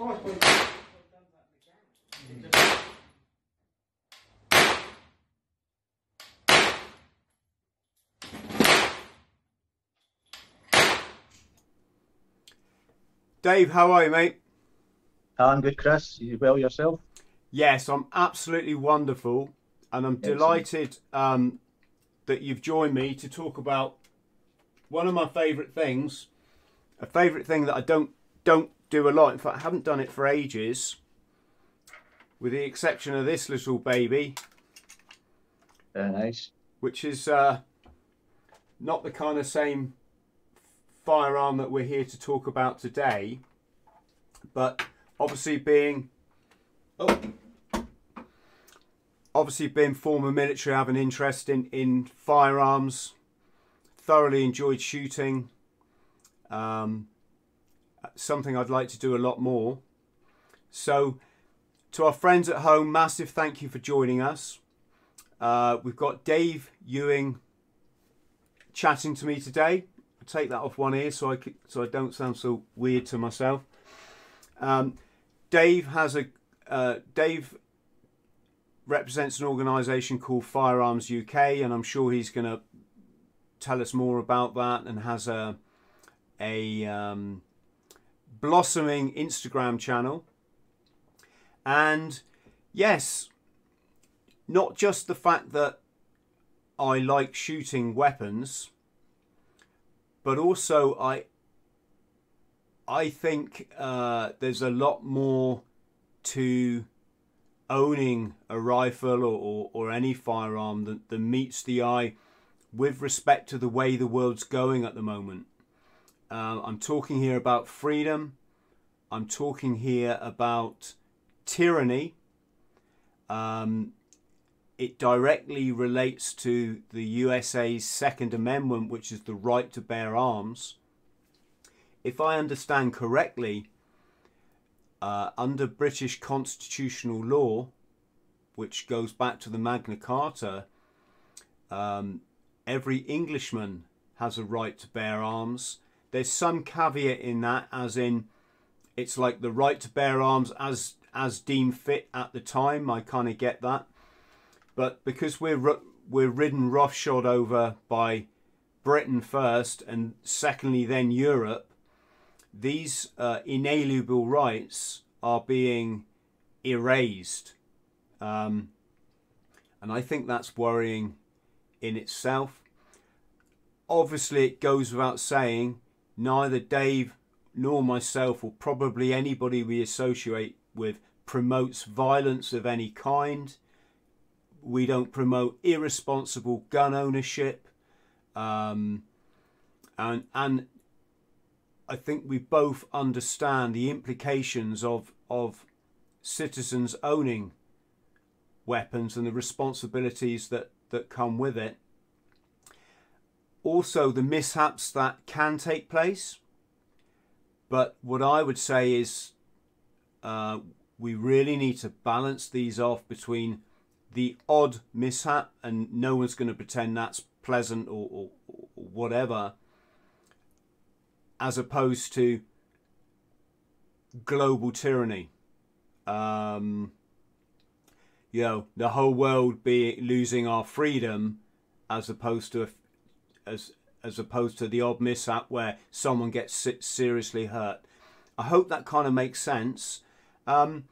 Dave, how are you, mate? I'm good, Chris. You well yourself? Yes, I'm absolutely wonderful, and I'm Excellent. delighted um, that you've joined me to talk about one of my favourite things, a favourite thing that I don't don't do a lot. In fact, I haven't done it for ages, with the exception of this little baby, Very nice. which is uh, not the kind of same firearm that we're here to talk about today, but obviously being oh, obviously being former military, I have an interest in in firearms. Thoroughly enjoyed shooting. Um, something I'd like to do a lot more. So, to our friends at home, massive thank you for joining us. Uh, we've got Dave Ewing chatting to me today. I'll take that off one ear so I so I don't sound so weird to myself. Um, Dave has a uh, Dave represents an organisation called Firearms UK, and I'm sure he's going to tell us more about that. And has a a um, blossoming Instagram channel. And yes, not just the fact that I like shooting weapons, but also I I think uh, there's a lot more to owning a rifle or, or, or any firearm that, meets the eye with respect to the way the world's going at the moment. Uh, I'm talking here about freedom. I'm talking here about tyranny. Um, it directly relates to the USA's Second Amendment, which is the right to bear arms. If I understand correctly, uh, under British constitutional law, which goes back to the Magna Carta, um, every Englishman has a right to bear arms. There's some caveat in that, as in it's like the right to bear arms as as deemed fit at the time. I kind of get that, but because we're we're ridden roughshod over by Britain first, and secondly then Europe, these uh, inalienable rights are being erased, um, and I think that's worrying in itself. Obviously, it goes without saying, neither Dave nor myself, or probably anybody we associate with, promotes violence of any kind. We don't promote irresponsible gun ownership. Um, and, and I think we both understand the implications of, of citizens owning weapons and the responsibilities that, that come with it. Also, the mishaps that can take place. But what I would say is uh, we really need to balance these off between the odd mishap, and no one's going to pretend that's pleasant or, or, or whatever, as opposed to global tyranny. Um, you know, the whole world be losing our freedom, as opposed to a, as as opposed to the odd mishap where someone gets seriously hurt. I hope that kind of makes sense. Um,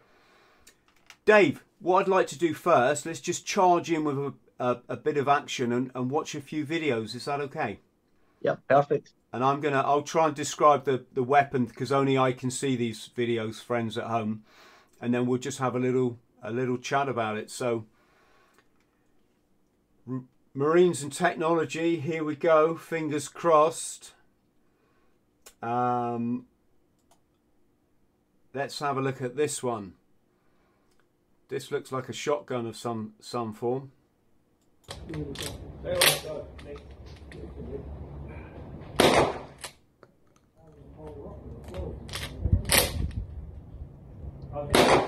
Dave, what I'd like to do first, let's just charge in with a, a, a bit of action and, and watch a few videos. Is that okay? Yeah, perfect. And I'm gonna, I'll try and describe the, the weapon because only I can see these videos, friends at home, and then we'll just have a little a little chat about it. So, Marines and Technology, here we go, fingers crossed. Um, let's have a look at this one. This looks like a shotgun of some, some form. Okay.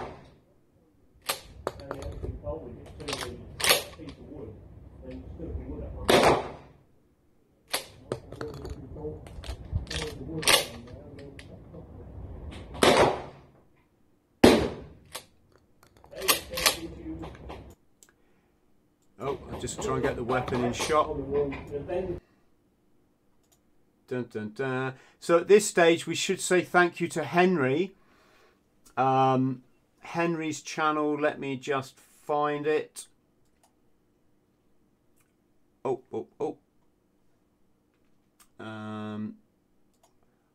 Just try and get the weapon in shot. Dun, dun, dun. So at this stage, we should say thank you to Henry. Um, Henry's channel. Let me just find it. Oh, oh, oh. Um,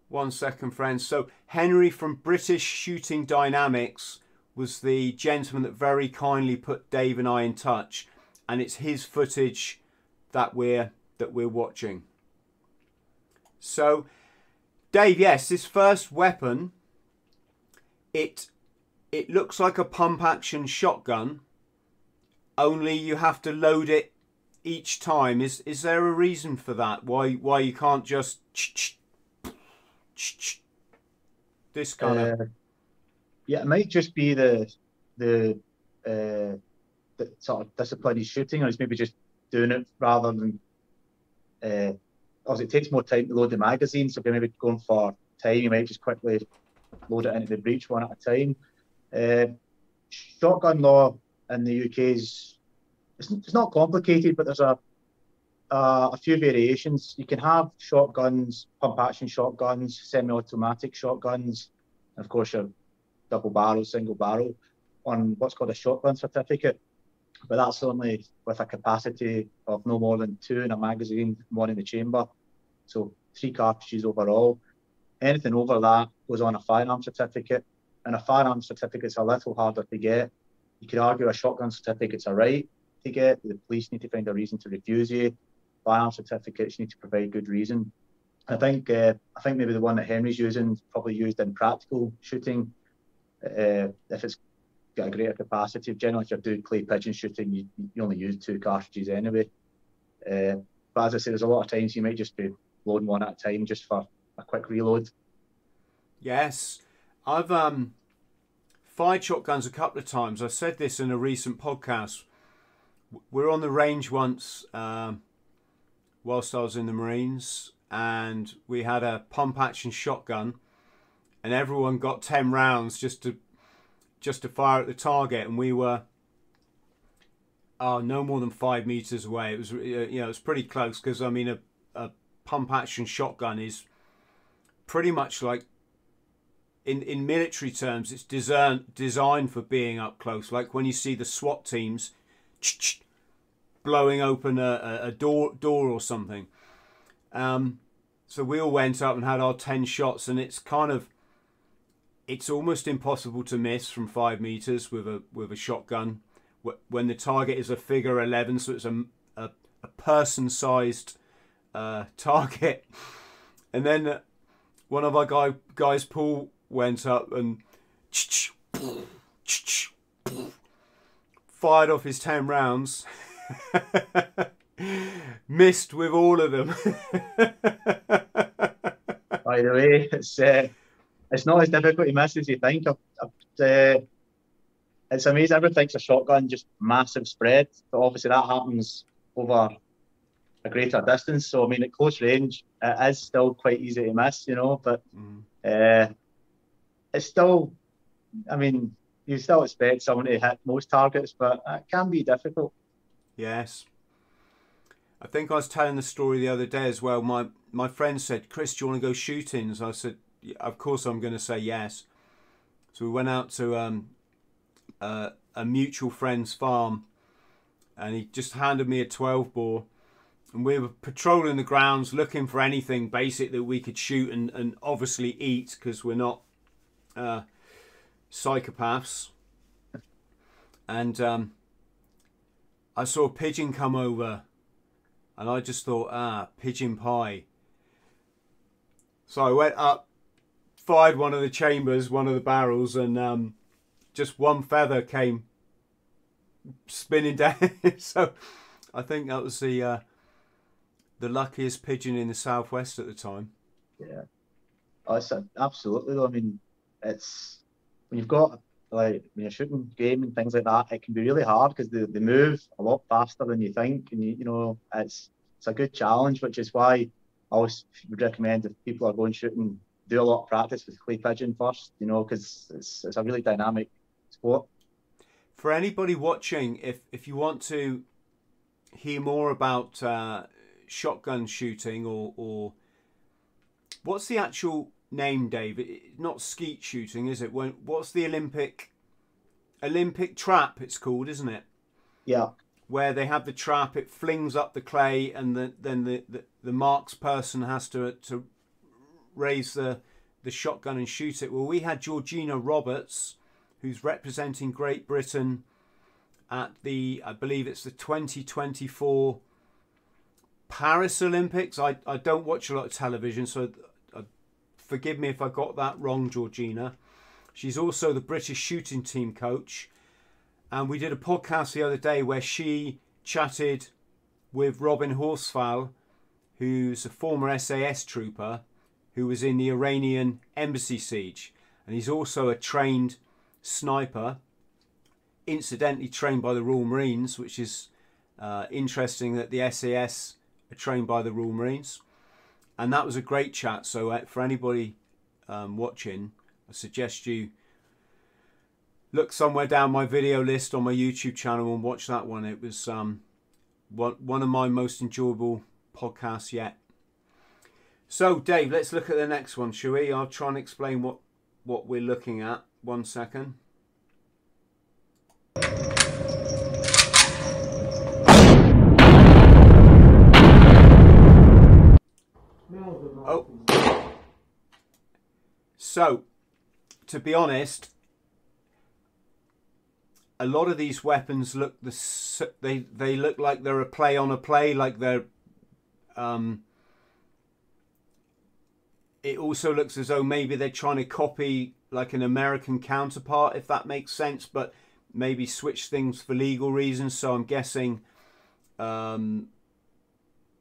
one second, friends. So Henry from British Shooting Dynamics was the gentleman that very kindly put Dave and I in touch, and it's his footage that we're that we're watching. So, Dave, yes, this first weapon, it it looks like a pump action shotgun. Only you have to load it each time. Is is there a reason for that? Why why you can't just this kind of Uh, yeah, it might just be the the uh, sort of discipline he's shooting, or he's maybe just doing it rather than. Uh, obviously, it takes more time to load the magazine, so if you're maybe going for time, you might just quickly load it into the breech one at a time. Uh, shotgun law in the UK is it's, it's not complicated, but there's a uh, a few variations. You can have shotguns, pump action shotguns, semi-automatic shotguns, and of course your double barrel, single barrel on what's called a shotgun certificate. But that's only with a capacity of no more than two in a magazine, one in the chamber. So three cartridges overall. Anything over that goes on a firearm certificate, and a firearm certificate's a little harder to get. You could argue a shotgun certificate's a right to get. The police need to find a reason to refuse you. Firearm certificates need to provide good reason. I think uh, I think maybe the one that Henry's using is probably used in practical shooting. Uh, if it's got a greater capacity, generally if you're doing clay pigeon shooting, you, you only use two cartridges anyway. Uh, but as I say, there's a lot of times you might just be loading one at a time just for a quick reload. Yes, I've um fired shotguns a couple of times. I said this in a recent podcast. We're on the range once um, whilst I was in the Marines, and we had a pump action shotgun, and everyone got ten rounds just to just to fire at the target, and we were oh no more than five meters away. It was uh, you know it was pretty close because I mean a, a pump action shotgun is pretty much like in in military terms, it's design, designed for being up close. Like when you see the SWAT teams blowing open a, a door door or something. Um, so we all went up and had our ten shots, and it's kind of it's almost impossible to miss from five meters with a with a shotgun. When the target is a figure eleven, so it's a a, a person sized uh, target, and then uh, one of our guy guys Paul went up and fired off his 10 rounds. Missed with all of them. By the way, it's uh, it's not as difficult to miss as you think. I've, I've, uh, it's amazing. Everyone thinks a shotgun just massive spread, but obviously that happens over a greater distance. So I mean, at close range, it is still quite easy to miss, you know. But Mm. uh, it's still, I mean, you still expect someone to hit most targets, but it can be difficult. Yes. I think I was telling the story the other day as well. My my friend said, "Chris, do you want to go shooting?" So I said, "Of course, I'm going to say yes." So we went out to um, uh, a mutual friend's farm, and he just handed me a 12 bore, and we were patrolling the grounds looking for anything basic that we could shoot and, and obviously eat because we're not uh, psychopaths. And um, I saw a pigeon come over, and I just thought, ah, pigeon pie. So I went up, fired one of the chambers, one of the barrels, and um, just one feather came spinning down. so I think that was the uh, the luckiest pigeon in the southwest at the time. Yeah. Oh, a, absolutely. I mean, it's when you've got like when you're shooting game and things like that, it can be really hard because they, they move a lot faster than you think, and you, you know it's it's a good challenge, which is why I always would recommend if people are going shooting, do a lot of practice with clay pigeon first, you know, because it's it's a really dynamic sport. For anybody watching, if if you want to hear more about uh, shotgun shooting or, or what's the actual name, Dave? Not skeet shooting, is it? When, what's the Olympic Olympic trap? It's called, isn't it? Yeah. Where they have the trap, it flings up the clay, and the, then the, the, the marks person has to to raise the the shotgun and shoot it. Well, we had Georgina Roberts, who's representing Great Britain at the, I believe it's the 2024 Paris Olympics. I, I don't watch a lot of television, so uh, forgive me if I got that wrong, Georgina. She's also the British shooting team coach. And we did a podcast the other day where she chatted with Robin Horsfall, who's a former SAS trooper who was in the Iranian embassy siege. And he's also a trained sniper, incidentally trained by the Royal Marines, which is uh, interesting that the SAS are trained by the Royal Marines. And that was a great chat. So, uh, for anybody um, watching, I suggest you look somewhere down my video list on my YouTube channel and watch that one. It was um, one, one of my most enjoyable podcasts yet. So, Dave, let's look at the next one, shall we? I'll try and explain what, what we're looking at. One second. Oh. So, to be honest, a lot of these weapons look the they they look like they're a play on a play, like they're. Um, it also looks as though maybe they're trying to copy like an American counterpart, if that makes sense, but maybe switch things for legal reasons. So I'm guessing um,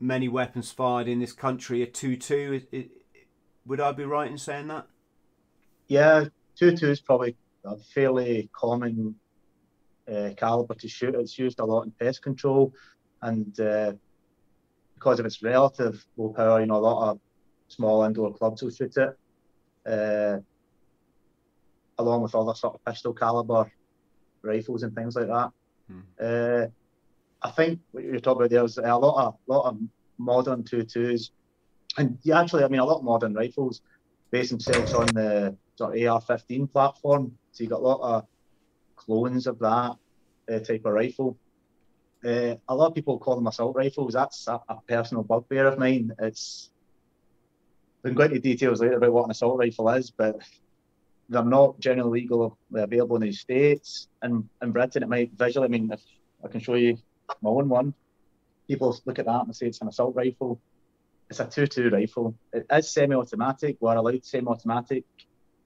many weapons fired in this country are two two. Would I be right in saying that? Yeah, two two is probably a fairly common uh, caliber to shoot. It's used a lot in pest control, and uh, because of its relative low power, you know, a lot of small indoor clubs will shoot it, uh, along with other sort of pistol caliber rifles and things like that. Hmm. Uh, I think what you're talking about there is a lot of lot of modern two twos, and yeah, actually, I mean, a lot of modern rifles base themselves on the sort of AR-15 platform. So you got a lot of clones of that uh, type of rifle. Uh, a lot of people call them assault rifles. That's a, a personal bugbear of mine. It's can go into details later about what an assault rifle is, but they're not generally legal available in the States. And in Britain, it might visually, I mean, if I can show you my own one, people look at that and say it's an assault rifle. It's a 2-2 rifle. It is semi-automatic. We're allowed semi-automatic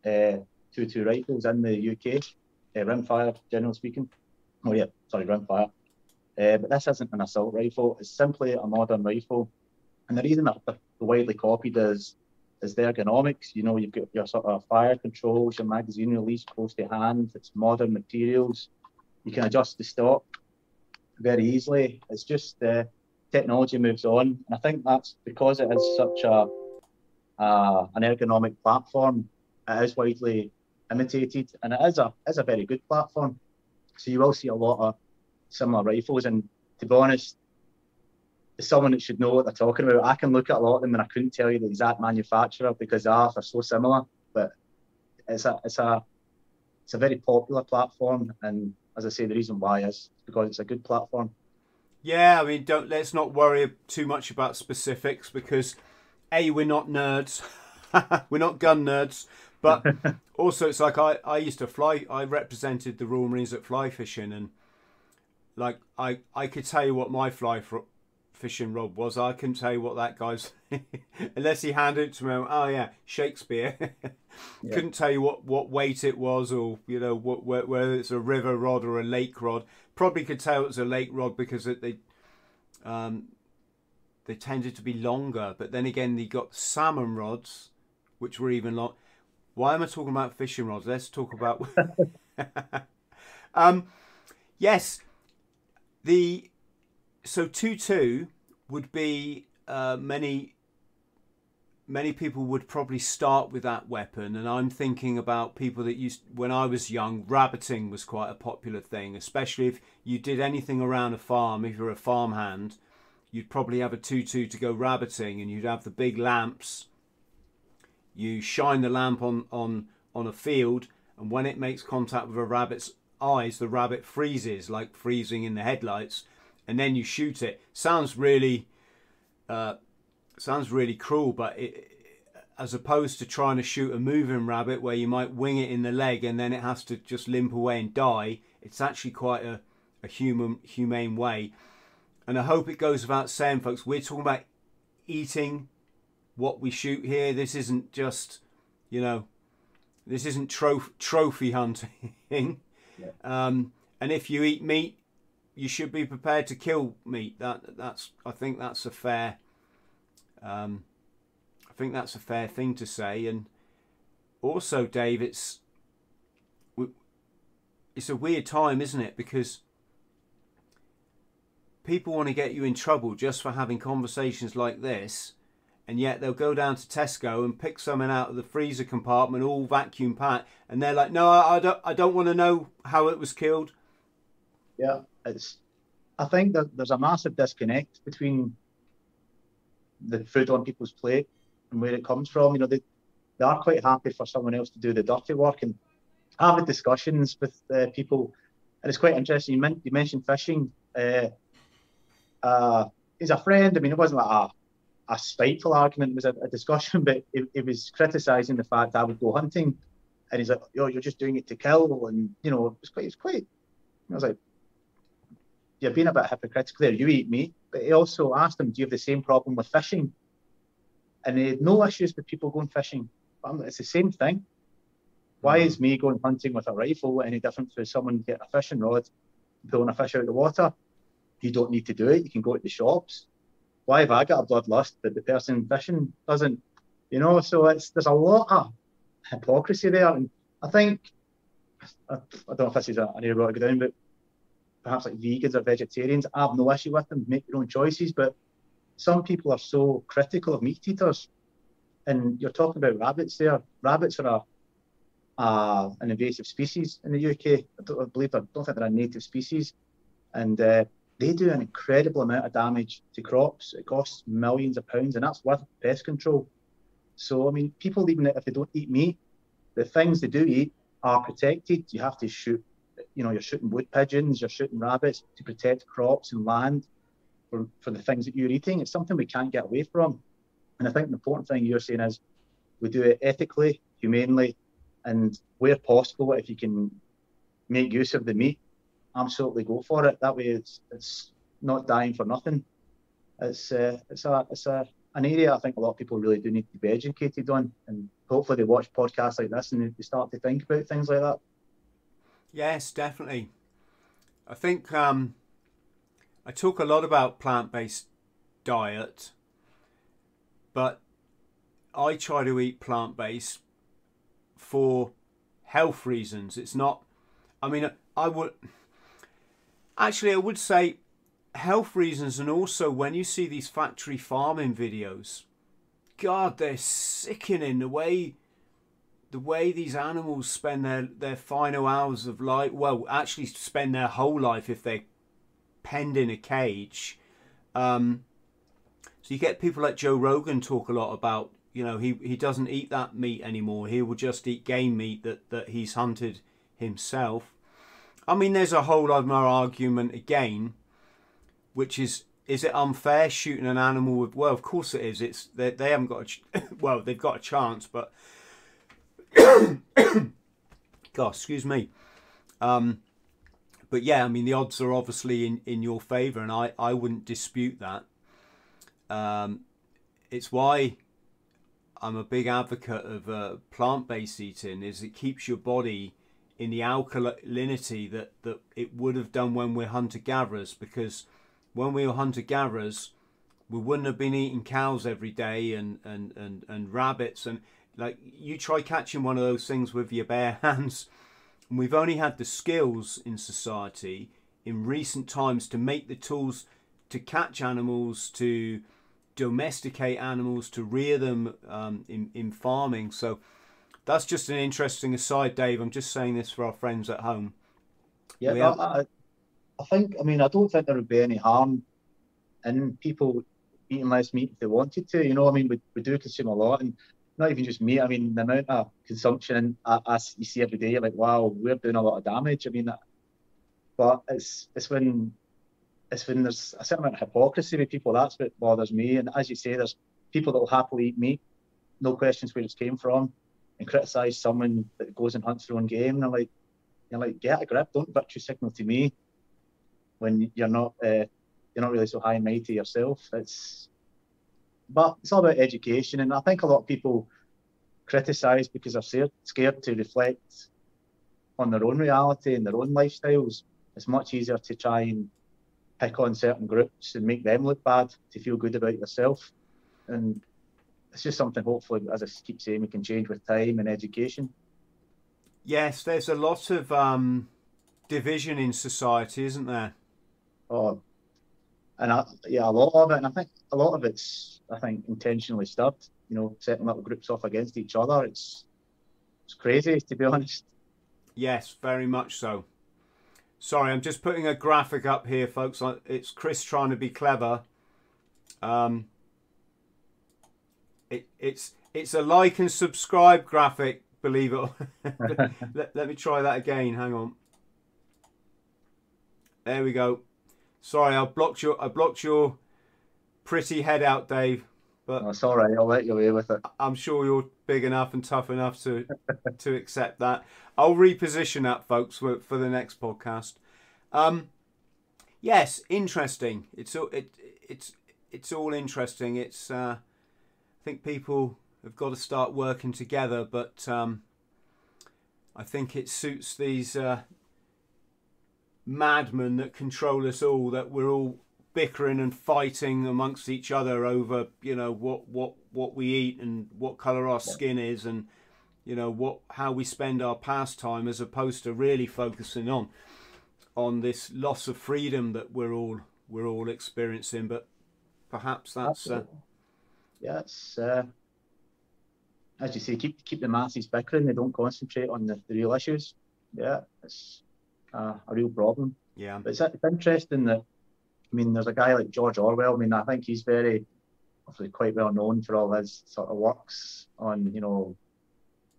uh, 2-2 rifles in the UK, uh, rimfire, generally speaking. Oh yeah, sorry, rimfire. Uh, but this isn't an assault rifle. It's simply a modern rifle. And the reason that they're widely copied is is the ergonomics. You know, you've got your sort of fire controls, your magazine release close to hand. It's modern materials. You can adjust the stock very easily. It's just uh, technology moves on, and I think that's because it is such a uh, an ergonomic platform. It is widely imitated, and it is a is a very good platform. So you will see a lot of similar rifles, and to be honest, someone that should know what they're talking about, I can look at a lot of them and I couldn't tell you the exact manufacturer because they are, they're so similar. But it's a it's a it's a very popular platform, and as I say, the reason why is because it's a good platform. Yeah, I mean, don't let's not worry too much about specifics because a we're not nerds, we're not gun nerds, but also it's like I I used to fly. I represented the Royal Marines at fly fishing, and like I I could tell you what my fly for, fishing rod was. I couldn't tell you what that guy's unless he handed it to me. Oh yeah, Shakespeare. yeah. Couldn't tell you what, what weight it was, or you know what, whether it's a river rod or a lake rod. Probably could tell it was a lake rod because it, they um, they tended to be longer. But then again, they got salmon rods, which were even long. Why am I talking about fishing rods? Let's talk about. um, yes, the so two two would be uh, many many people would probably start with that weapon. And i'm thinking about people that used when i was young rabbiting was quite a popular thing especially if you did anything around a farm. If you're a farmhand you'd probably have a two two to go rabbiting and you'd have the big lamps. You shine the lamp on on on a field and when it makes contact with a rabbit's eyes the rabbit freezes like freezing in the headlights and then you shoot it sounds really uh, sounds really cruel, but it, as opposed to trying to shoot a moving rabbit where you might wing it in the leg and then it has to just limp away and die, it's actually quite a, a human humane way. And I hope it goes without saying, folks, we're talking about eating what we shoot here. This isn't just, you know, this isn't trophy trophy hunting. yeah. um, and if you eat meat, you should be prepared to kill meat. That that's I think that's a fair um, I think that's a fair thing to say. And also, Dave, it's it's a weird time, isn't it? Because people want to get you in trouble just for having conversations like this, and yet they'll go down to Tesco and pick something out of the freezer compartment, all vacuum packed, and they're like, "No, I don't, I don't want to know how it was killed." Yeah, it's. I think that there's a massive disconnect between the food on people's plate and where it comes from. You know, they, they are quite happy for someone else to do the dirty work and having discussions with uh, people. And it's quite interesting. You, you mentioned fishing. Uh, uh, he's a friend. I mean, it wasn't like a, a spiteful argument. It was a, a discussion, but it, it was criticising the fact I would go hunting. And he's like, "Yo, you're just doing it to kill," and you know, it's quite, it's quite. I was like, "You're being a bit hypocritical there. You eat meat, but he also asked him, "Do you have the same problem with fishing?" And he had no issues with people going fishing. It's the same thing. Why is mm. me going hunting with a rifle any different to someone getting a fishing rod, pulling a fish out of the water? You don't need to do it. You can go to the shops. Why have I got a bloodlust that the person fishing doesn't? You know, so it's there's a lot of hypocrisy there, and I think I, I don't know if this is an area to go down, but perhaps like vegans or vegetarians, I have no issue with them, make your own choices. But some people are so critical of meat eaters. And you're talking about rabbits there. Rabbits are a, an invasive species in the UK. I, don't, I believe I don't think they're a native species. And uh, they do an incredible amount of damage to crops. It costs millions of pounds, and that's with pest control. So, I mean, people, even if they don't eat meat, the things they do eat are protected. You have to shoot you know, you're shooting wood pigeons, you're shooting rabbits to protect crops and land for, for the things that you're eating. It's something we can't get away from. And I think the important thing you're saying is we do it ethically, humanely, and where possible, if you can make use of the meat, absolutely go for it. That way, it's it's not dying for nothing. It's uh, it's a it's a an area I think a lot of people really do need to be educated on, and hopefully they watch podcasts like this and they start to think about things like that. Yes, definitely. I think um, I talk a lot about plant based diet, but I try to eat plant based for health reasons. It's not, I mean, I would actually, I would say health reasons, and also when you see these factory farming videos, God, they're sickening the way the way these animals spend their, their final hours of life, well, actually spend their whole life if they're penned in a cage. Um, so you get people like Joe Rogan talk a lot about, you know, he, he doesn't eat that meat anymore. He will just eat game meat that, that he's hunted himself. I mean, there's a whole other argument again, which is is it unfair shooting an animal with? Well, of course it is. It's they, they haven't got a well, they've got a chance, but God, excuse me. Um, but yeah, I mean the odds are obviously in, in your favour, and I, I wouldn't dispute that. Um, it's why I'm a big advocate of uh, plant-based eating. Is it keeps your body in the alkalinity that, that it would have done when we're hunter-gatherers, because when we were hunter-gatherers, we wouldn't have been eating cows every day and, and, and, and rabbits and like you try catching one of those things with your bare hands. And we've only had the skills in society in recent times to make the tools to catch animals, to domesticate animals, to rear them um, in in farming. So that's just an interesting aside, Dave. I'm just saying this for our friends at home. Yeah, have- I, I think. I mean, I don't think there would be any harm in people eating less meat if they wanted to. You know, I mean, we, we do consume a lot, and not even just meat. I mean, the amount of consumption I, I s- you see every day, like, wow, we're doing a lot of damage. I mean, but it's it's when it's when there's a certain amount of hypocrisy with people. That's what bothers me. And as you say, there's people that will happily eat meat, no questions where it's came from, and criticise someone that goes and hunts their own game. And I'm like, you're like, get a grip. Don't virtue signal to me when you're not uh, you're not really so high and mighty yourself. It's but it's all about education, and I think a lot of people criticise because they're scared, scared to reflect on their own reality and their own lifestyles. It's much easier to try and pick on certain groups and make them look bad to feel good about yourself. And it's just something hopefully, as I keep saying, we can change with time and education. Yes, there's a lot of um, division in society, isn't there? Oh, and I, yeah, a lot of it, and I think a lot of it's, I think, intentionally stirred. You know, setting little groups off against each other. It's it's crazy to be honest. Yes, very much so. Sorry, I'm just putting a graphic up here, folks. It's Chris trying to be clever. Um, it, it's it's a like and subscribe graphic, believe it. let, let me try that again. Hang on. There we go. Sorry, I blocked your I blocked your pretty head out, Dave. But it's all right. I'll let you away with it. I'm sure you're big enough and tough enough to to accept that. I'll reposition that, folks, for, for the next podcast. Um, yes, interesting. It's all it it's it's all interesting. It's uh, I think people have got to start working together, but um, I think it suits these uh, madmen that control us all that we're all bickering and fighting amongst each other over you know what what what we eat and what color our skin is and you know what how we spend our pastime as opposed to really focusing on on this loss of freedom that we're all we're all experiencing but perhaps that's uh, yeah, it's uh, as you say, keep keep the masses bickering. They don't concentrate on the, the real issues. Yeah, it's uh, a real problem. yeah But it's, it's interesting that, I mean, there's a guy like George Orwell. I mean, I think he's very, obviously, quite well known for all his sort of works on, you know,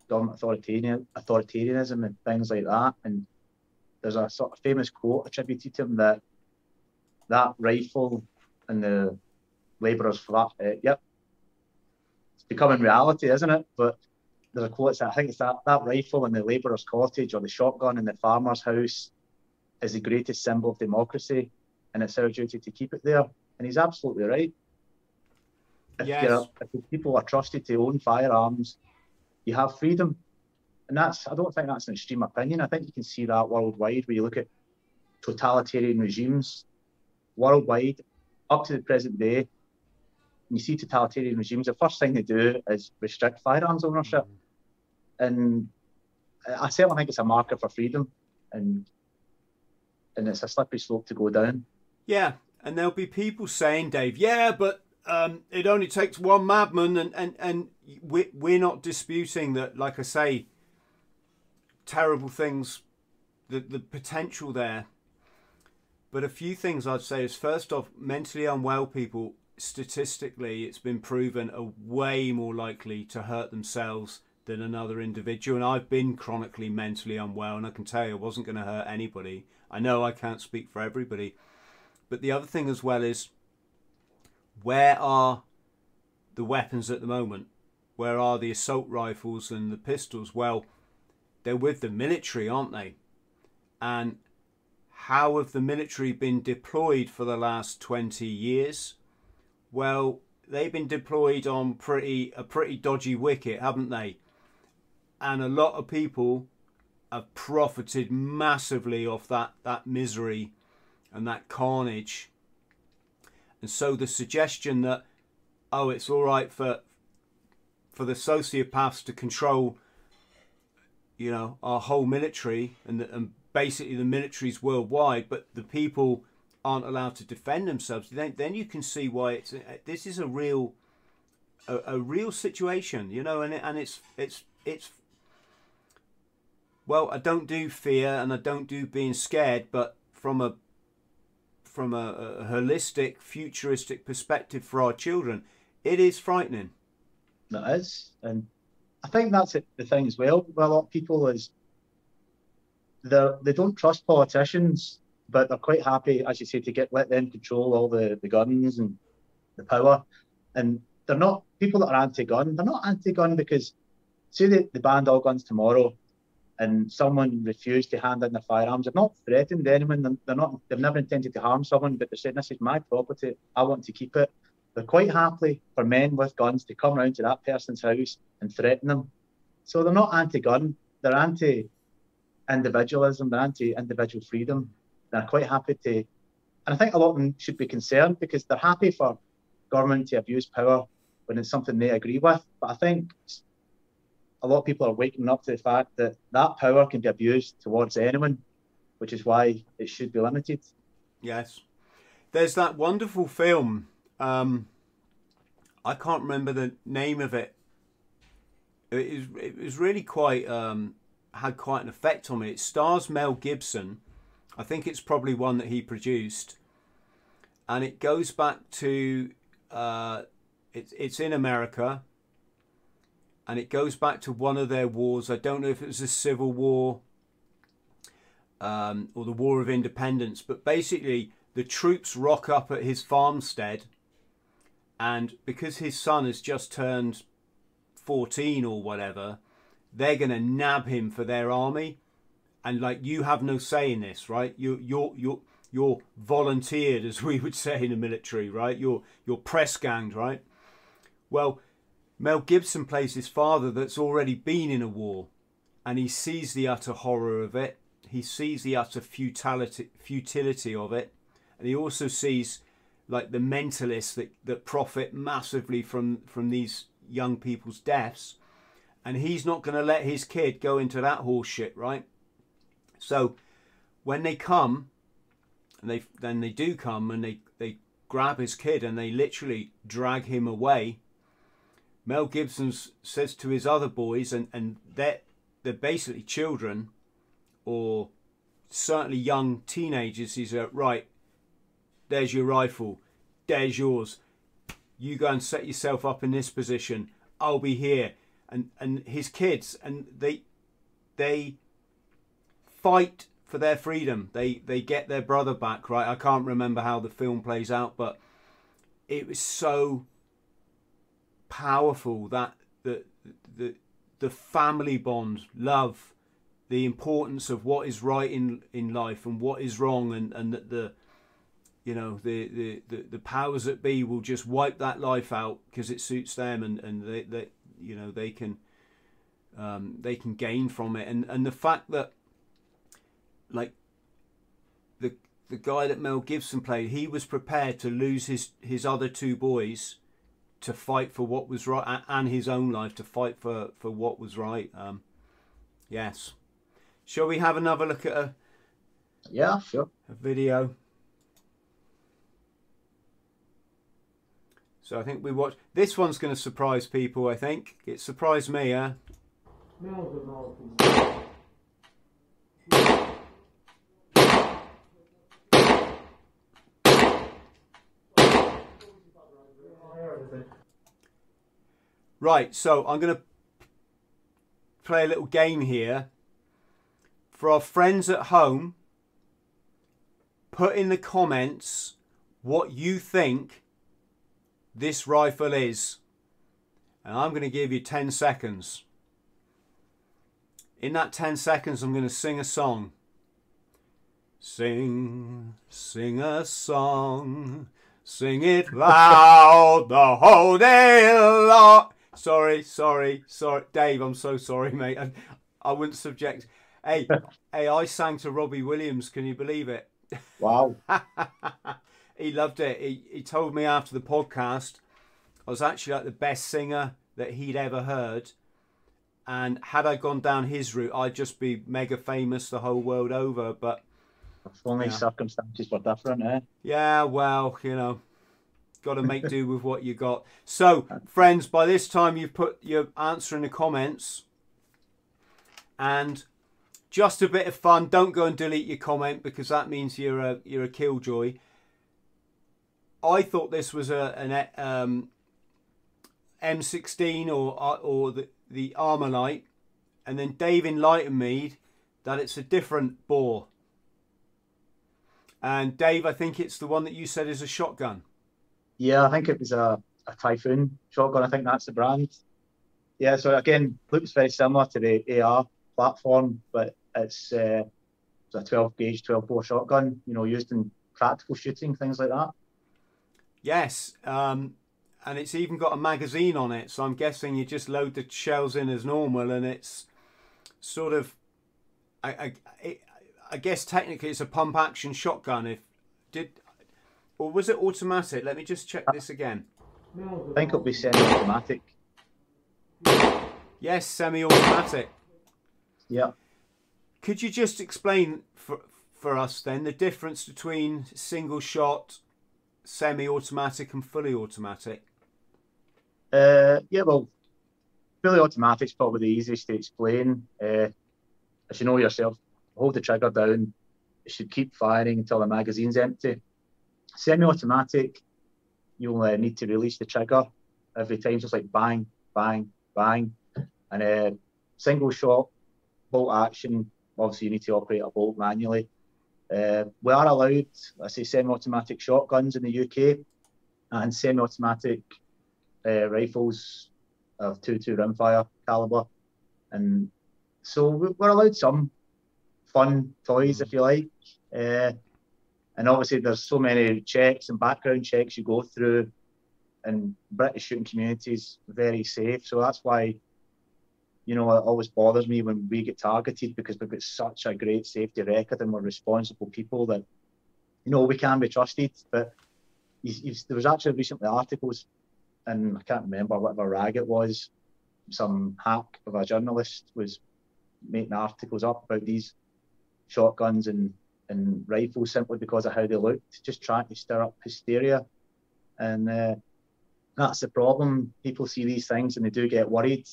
government authoritarian, authoritarianism and things like that. And there's a sort of famous quote attributed to him that that rifle and the labourers for that, uh, yep, it's becoming reality, isn't it? But there's a quote that I think it's that, that rifle in the labourer's cottage or the shotgun in the farmer's house is the greatest symbol of democracy, and it's our duty to keep it there. And he's absolutely right. If, Yes. if people are trusted to own firearms, you have freedom. And that's, I don't think that's an extreme opinion. I think you can see that worldwide where you look at totalitarian regimes worldwide up to the present day. You see totalitarian regimes, the first thing they do is restrict firearms ownership. Mm-hmm. And I certainly think it's a marker for freedom. And and it's a slippery slope to go down. Yeah, and there'll be people saying, Dave, yeah, but um, it only takes one madman, and and and we we're not disputing that. Like I say, terrible things, the the potential there. But a few things I'd say is first off, mentally unwell people, statistically, it's been proven are way more likely to hurt themselves than another individual. And I've been chronically mentally unwell, and I can tell you, I wasn't going to hurt anybody. I know I can't speak for everybody. But the other thing as well is where are the weapons at the moment? Where are the assault rifles and the pistols? Well, they're with the military, aren't they? And how have the military been deployed for the last 20 years? Well, they've been deployed on pretty a pretty dodgy wicket, haven't they? And a lot of people have profited massively off that, that misery and that carnage. And so the suggestion that oh it's all right for for the sociopaths to control you know our whole military and the, and basically the militaries worldwide but the people aren't allowed to defend themselves, then then you can see why it's uh, this is a real a, a real situation, you know, and it, and it's it's it's well, I don't do fear and I don't do being scared, but from a from a, a holistic, futuristic perspective for our children, it is frightening. It is, and I think that's it, the thing as well. With a lot of people is they they don't trust politicians, but they're quite happy, as you say, to get let them control all the, the guns and the power. And they're not people that are anti-gun. They're not anti-gun because say they, they banned all guns tomorrow, and someone refused to hand in their firearms. They've not threatened anyone. They're not. They've never intended to harm someone, but they're saying this is my property. I want to keep it. They're quite happy for men with guns to come round to that person's house and threaten them. So they're not anti-gun. They're anti-individualism. They're anti-individual freedom. They're quite happy to, and I think a lot of them should be concerned because they're happy for government to abuse power when it's something they agree with. But I think a lot of people are waking up to the fact that that power can be abused towards anyone, which is why it should be limited. Yes. There's that wonderful film. Um, I can't remember the name of it. It was, it was really quite um, had quite an effect on me. It stars Mel Gibson. I think it's probably one that he produced, and it goes back to uh, it's it's in America and it goes back to one of their wars. I don't know if it was the Civil War um, or the War of Independence, but basically the troops rock up at his farmstead, and because his son has just turned 14 or whatever, they're going to nab him for their army. And like you have no say in this, right? You you're you're you're volunteered, as we would say in the military, right? You're you're press ganged, right? Well, Mel Gibson plays his father that's already been in a war and he sees the utter horror of it. He sees the utter futility futility of it. And he also sees like the mentalists that, that profit massively from from these young people's deaths. And he's not going to let his kid go into that horse shit, right? So when they come, and they then they do come and they, they grab his kid and they literally drag him away Mel Gibson says to his other boys, and, and they're, they're basically children or certainly young teenagers, he's like, right, there's your rifle, there's yours. You go and set yourself up in this position. I'll be here. And and his kids and they they fight for their freedom. They they get their brother back, right? I can't remember how the film plays out, but it was so powerful that the the the family bond, love, the importance of what is right in in life and what is wrong, and and that the you know the, the, the, the powers that be will just wipe that life out because it suits them, and and they, they you know they can um, they can gain from it, and and the fact that like the the guy that Mel Gibson played, he was prepared to lose his his other two boys to fight for what was right and his own life to fight for, for what was right. Um, yes. Shall we have another look at a yeah sure a video? So I think we watch. This one's going to surprise people. I think it surprised me. Yeah. Right, so I'm going to play a little game here. For our friends at home, put in the comments what you think this rifle is. And I'm going to give you 10 seconds. In that 10 seconds, I'm going to sing a song. Sing, sing a song, sing it loud the whole day long. Sorry, sorry, sorry, Dave. I'm so sorry, mate. I, I wouldn't subject. Hey, hey, I sang to Robbie Williams. Can you believe it? Wow. he loved it. He he told me after the podcast, I was actually like the best singer that he'd ever heard. And had I gone down his route, I'd just be mega famous the whole world over. But only Yeah. circumstances were different, eh? Yeah, well, you know, got to make do with what you got. So, friends, by this time you've put your answer in the comments, and just a bit of fun. Don't go and delete your comment because that means you're a you're a killjoy. I thought this was a an um, M16 or or the the Armalite, and then Dave enlightened me that it's a different bore. And Dave, I think it's the one that you said is a shotgun. Yeah, I think it was a, a Typhoon shotgun. I think that's the brand. Yeah, so again, looks very similar to the AR platform, but it's, uh, it's a 12 gauge, 12 bore shotgun, you know, used in practical shooting, things like that. Yes, um, and it's even got a magazine on it. So I'm guessing you just load the shells in as normal, and it's sort of, I, I, I guess technically it's a pump action shotgun. If did, or was it automatic? Let me just check this again. I think it'll be semi-automatic. Yes, semi-automatic. Yeah. Could you just explain for for us then the difference between single shot, semi-automatic, and fully automatic? Uh, yeah, well, fully automatic's probably the easiest to explain. Uh, as you know yourself, hold the trigger down. It should keep firing until the magazine's empty. Semi-automatic, you'll uh, need to release the trigger every time, just like bang, bang, bang. And uh, single shot, bolt action, obviously you need to operate a bolt manually. Uh, we are allowed, I say, semi-automatic shotguns in the UK and semi-automatic uh, rifles of 2-2 rimfire caliber. And so we- we're allowed some fun toys, if you like. Uh, and obviously, there's so many checks and background checks you go through, and British shooting community is very safe. So that's why, you know, it always bothers me when we get targeted because we've got such a great safety record and we're responsible people that, you know, we can be trusted. But you, you, there was actually recently articles, and I can't remember whatever rag it was. Some hack of a journalist was making articles up about these shotguns and, and rifles simply because of how they looked, just trying to stir up hysteria. And uh, that's the problem. People see these things and they do get worried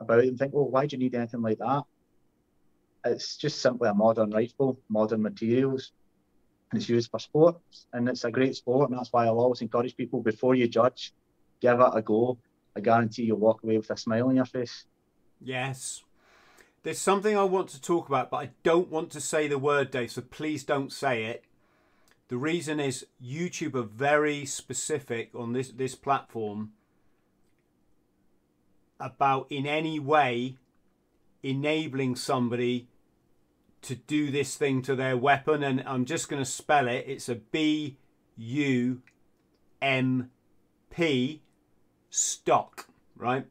about it and think, well, why do you need anything like that? It's just simply a modern rifle, modern materials, and it's used for sports. And it's a great sport, and that's why I'll always encourage people before you judge, give it a go. I guarantee you'll walk away with a smile on your face. Yes. There's something I want to talk about, but I don't want to say the word, Dave, so please don't say it. The reason is YouTube are very specific on this, this platform about in any way enabling somebody to do this thing to their weapon. And I'm just going to spell it. It's a B U M P stock, right?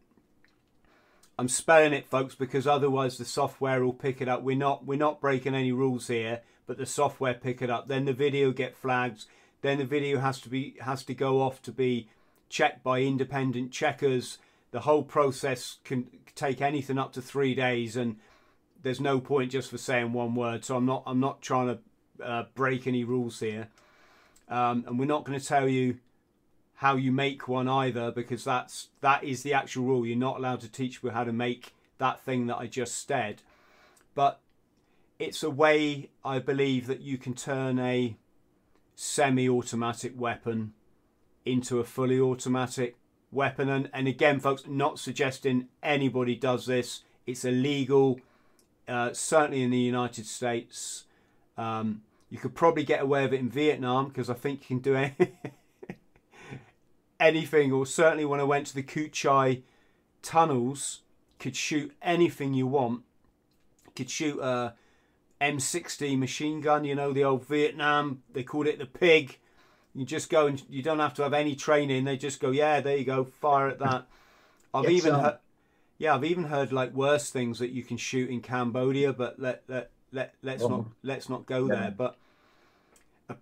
I'm spelling it, folks, because otherwise the software will pick it up. We're not we're not breaking any rules here, but the software pick it up. Then the video get flagged. Then the video has to be has to go off to be checked by independent checkers. The whole process can take anything up to three days, and there's no point just for saying one word. So I'm not I'm not trying to uh, break any rules here, um, and we're not going to tell you how you make one either because that's that is the actual rule. You're not allowed to teach people how to make that thing that i just said. But it's a way i believe that you can turn a semi-automatic weapon into a fully automatic weapon. And, and again folks not suggesting anybody does this. It's illegal uh, certainly in the united states. Um, you could probably get away with it in vietnam because i think you can do it anything, or certainly when I went to the Cu Chi tunnels, could shoot anything you want. Could shoot a M60 machine gun, you know, the old Vietnam, they called it the pig. You just go and you don't have to have any training. They just go, yeah, there you go, fire at that. I've It's, even um, heard, yeah, I've even heard like worse things that you can shoot in Cambodia, but let let let let's Oh. not let's not go Yeah. there. But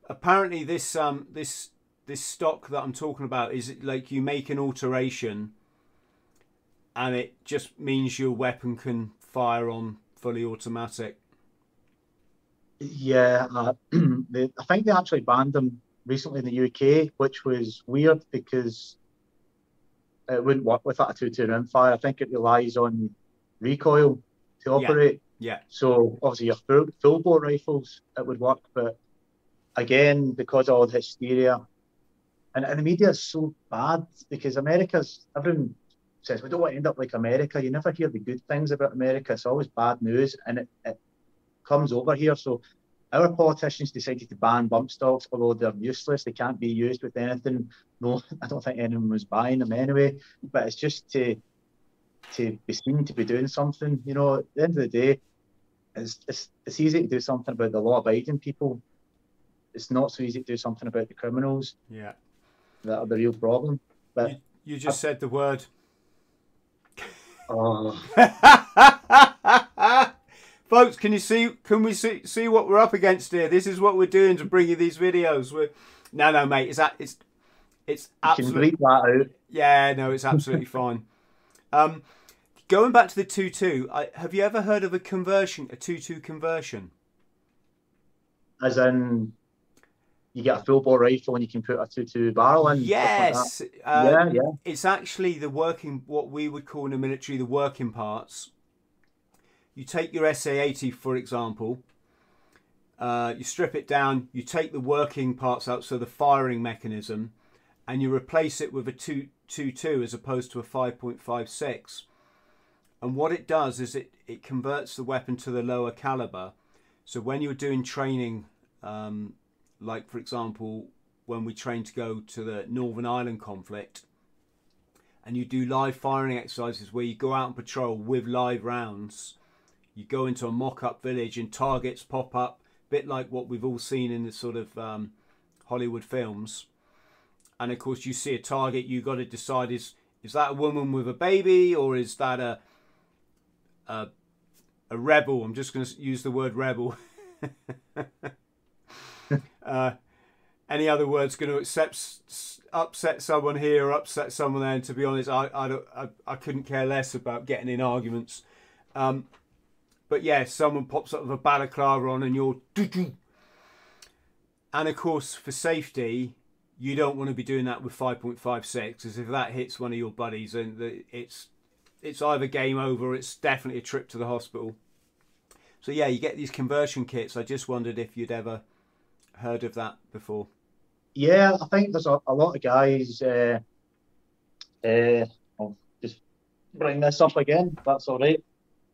apparently, this um this this stock that I'm talking about is like you make an alteration, and it just means your weapon can fire on fully automatic. Yeah, uh, they, I think they actually banned them recently in the UK, which was weird because it wouldn't work with that a two-two fire. I think it relies on recoil to operate. Yeah. So obviously your full, full bore rifles it would work, but again because of all the hysteria, and, and the media is so bad because America's everyone says we don't want to end up like America. You never hear the good things about America. It's always bad news, and it, it comes over here. So our politicians decided to ban bump stocks, although they're useless. They can't be used with anything. No, I don't think anyone was buying them anyway. But it's just to to be seen to be doing something. You know, at the end of the day, it's it's, it's easy to do something about the law-abiding people. It's not so easy to do something about the criminals. Yeah. That are the real problem. But You, you just said the word. oh, Folks, can you see? Can we see see what we're up against here? This is what we're doing to bring you these videos. We're no, no, mate. It's that it's it's you can absolutely bleep that out. yeah, no, it's absolutely fine. Um, going back to the two two, have you ever heard of a conversion, a two two conversion? As in, you get a full bore rifle and you can put a two-two barrel in. stuff like. Yes, yeah, um, yeah. it's actually the working what we would call in the military the working parts. You take your SA80 for example, uh, you strip it down, you take the working parts out, so the firing mechanism, and you replace it with a 222 as opposed to a 5.56. And what it does is it, it converts the weapon to the lower caliber. So when you're doing training, um, like for example, when we train to go to the Northern Ireland conflict, and you do live firing exercises where you go out and patrol with live rounds, you go into a mock-up village and targets pop up, a bit like what we've all seen in the sort of um, Hollywood films. And of course, you see a target, you got to decide is is that a woman with a baby or is that a a, a rebel? I'm just going to use the word rebel. uh, any other words going to accept, upset someone here or upset someone there? And to be honest, I I, I, I couldn't care less about getting in arguments. Um, but yeah, someone pops up with a balaclava on and you're. And of course, for safety, you don't want to be doing that with 5.56 because if that hits one of your buddies, the, it's it's either game over or it's definitely a trip to the hospital. So yeah, you get these conversion kits. I just wondered if you'd ever heard of that before. Yeah, I think there's a, a lot of guys. Uh, uh, I'll just bring this up again. That's all right.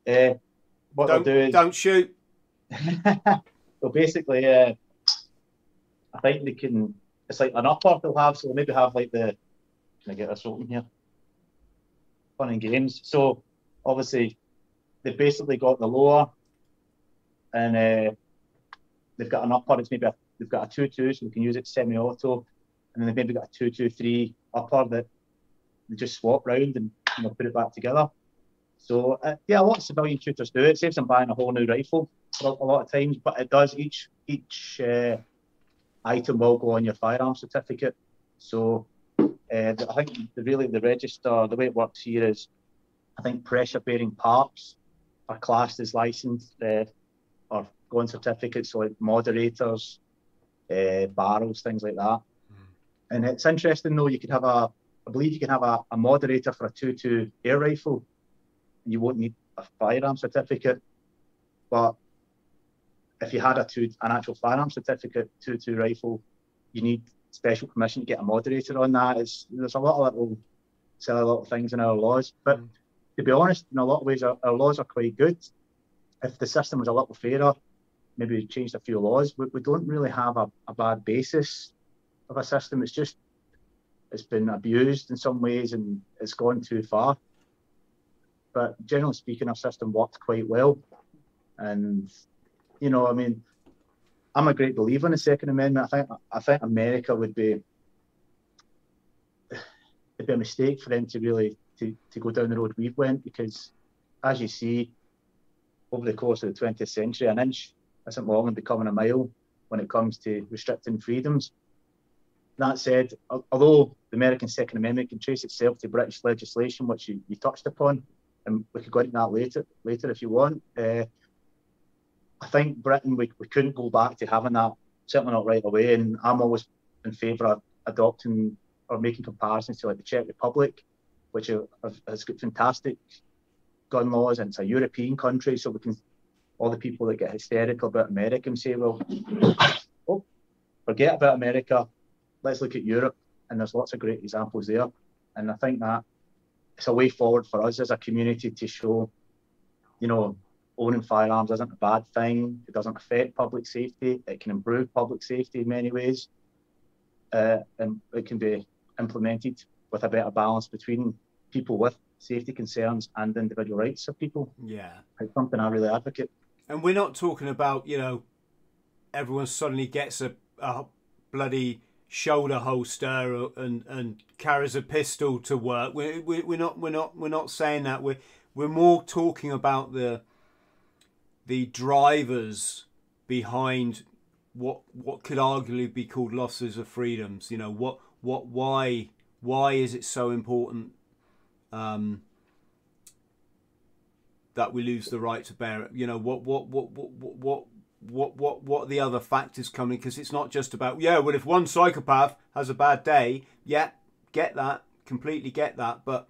Uh, what Don't they'll do is don't shoot. well, basically, uh, I think they can. It's like an upper they'll have, so they'll maybe have like the. Can I get this open here? Fun and games. So obviously, they've basically got the lower, and uh, they've got an upper. It's maybe a, they've got a two-two, so we can use it semi-auto, and then they've maybe got a two-two-three upper that they just swap round and you know put it back together. So uh, yeah, a lot of civilian shooters do it. Saves them buying a whole new rifle a, a lot of times, but it does each each uh, item will go on your firearm certificate. So uh, I think the, really the register, the way it works here is, I think pressure bearing parts are classed as licensed uh, or going certificates, so like moderators, uh, barrels, things like that. And it's interesting though, you could have a, I believe you can have a, a moderator for a 2-2 air rifle. You won't need a firearm certificate, but if you had a two, an actual firearm certificate, 2-2 rifle, you need special permission to get a moderator on that. It's, there's a lot of little, silly little things in our laws, but Mm. to be honest, in a lot of ways, our, our laws are quite good. If the system was a little fairer, maybe changed a few laws. We, we don't really have a, a bad basis of a system. It's just it's been abused in some ways and it's gone too far. But generally speaking, our system worked quite well. And you know, I mean, I'm a great believer in the Second Amendment. I think I think America would be it'd be a mistake for them to really to, to go down the road we've went because as you see over the course of the 20th century an inch isn't long in becoming a mile when it comes to restricting freedoms that said although the american second amendment can trace itself to british legislation which you, you touched upon and we could go into that later later if you want uh, I think Britain we, we couldn't go back to having that. Certainly not right away. And I'm always in favour of adopting or making comparisons to like the Czech Republic, which has got fantastic gun laws and it's a European country, so we can all the people that get hysterical about America and say, well, oh, forget about America, let's look at Europe, and there's lots of great examples there. And I think that it's a way forward for us as a community to show, you know, owning firearms isn't a bad thing. It doesn't affect public safety. It can improve public safety in many ways, uh, and it can be implemented with a better balance between people with safety concerns and individual rights of people. Yeah, it's something I really advocate. And we're not talking about you know, everyone suddenly gets a, a bloody shoulder holster and and carries a pistol to work. We, we we're not we're not we're not saying that. We're we're more talking about the the drivers behind what what could arguably be called losses of freedoms. You know what what why why is it so important um, that we lose the right to bear it? You know what what what what what what what what the other factors coming? Because it's not just about yeah. Well, if one psychopath has a bad day, yeah, get that completely get that, but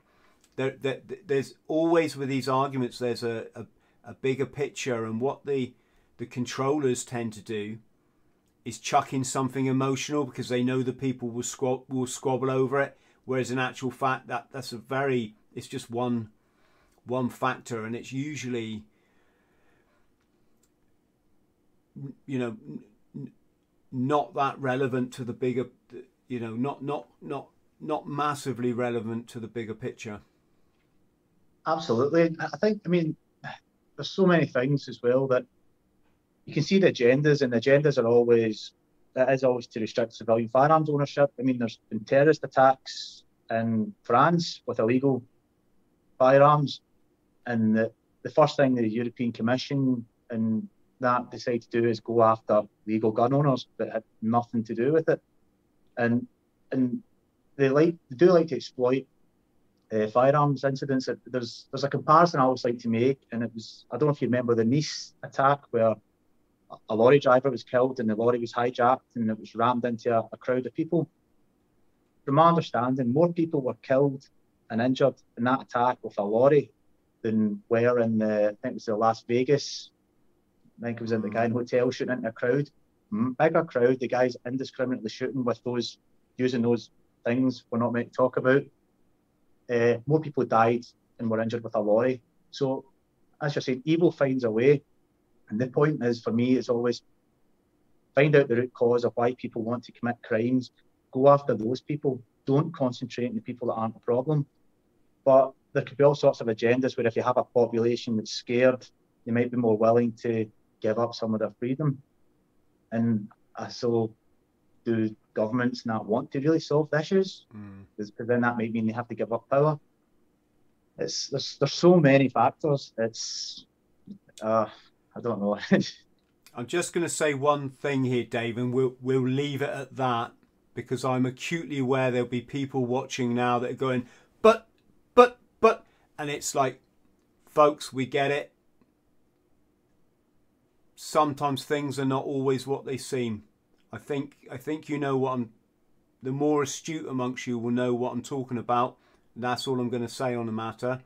there, there there's always with these arguments there's a, a a bigger picture and what the the controllers tend to do is chuck in something emotional because they know the people will squab- will squabble over it whereas in actual fact that that's a very it's just one one factor and it's usually you know not that relevant to the bigger you know not not not not massively relevant to the bigger picture. Absolutely. I think i mean there's so many things as well that you can see the agendas, and the agendas are always it is always to restrict civilian firearms ownership. I mean, there's been terrorist attacks in France with illegal firearms, and the, the first thing the European Commission and that decide to do is go after legal gun owners that had nothing to do with it, and and they like they do like to exploit uh, firearms incidents. There's there's a comparison I always like to make, and it was I don't know if you remember the Nice attack where a lorry driver was killed and the lorry was hijacked and it was rammed into a, a crowd of people. From my understanding, more people were killed and injured in that attack with a lorry than were in the I think it was the Las Vegas. I think it was in the guy in hotel shooting into a crowd. Bigger crowd, the guys indiscriminately shooting with those using those things we're not meant to talk about uh, more people died and were injured with a lorry. So, as you're saying, evil finds a way. And the point is, for me, it's always find out the root cause of why people want to commit crimes. Go after those people. Don't concentrate on the people that aren't a problem. But there could be all sorts of agendas where if you have a population that's scared, they might be more willing to give up some of their freedom. And uh, so, do governments not want to really solve the issues because mm. then that might mean they have to give up power. It's there's there's so many factors. It's uh, I don't know. I'm just going to say one thing here, Dave, and we'll we'll leave it at that because I'm acutely aware there'll be people watching now that are going, but, and it's like, folks, we get it. Sometimes things are not always what they seem. I think I think you know what I'm. The more astute amongst you will know what I'm talking about. That's all I'm going to say on the matter.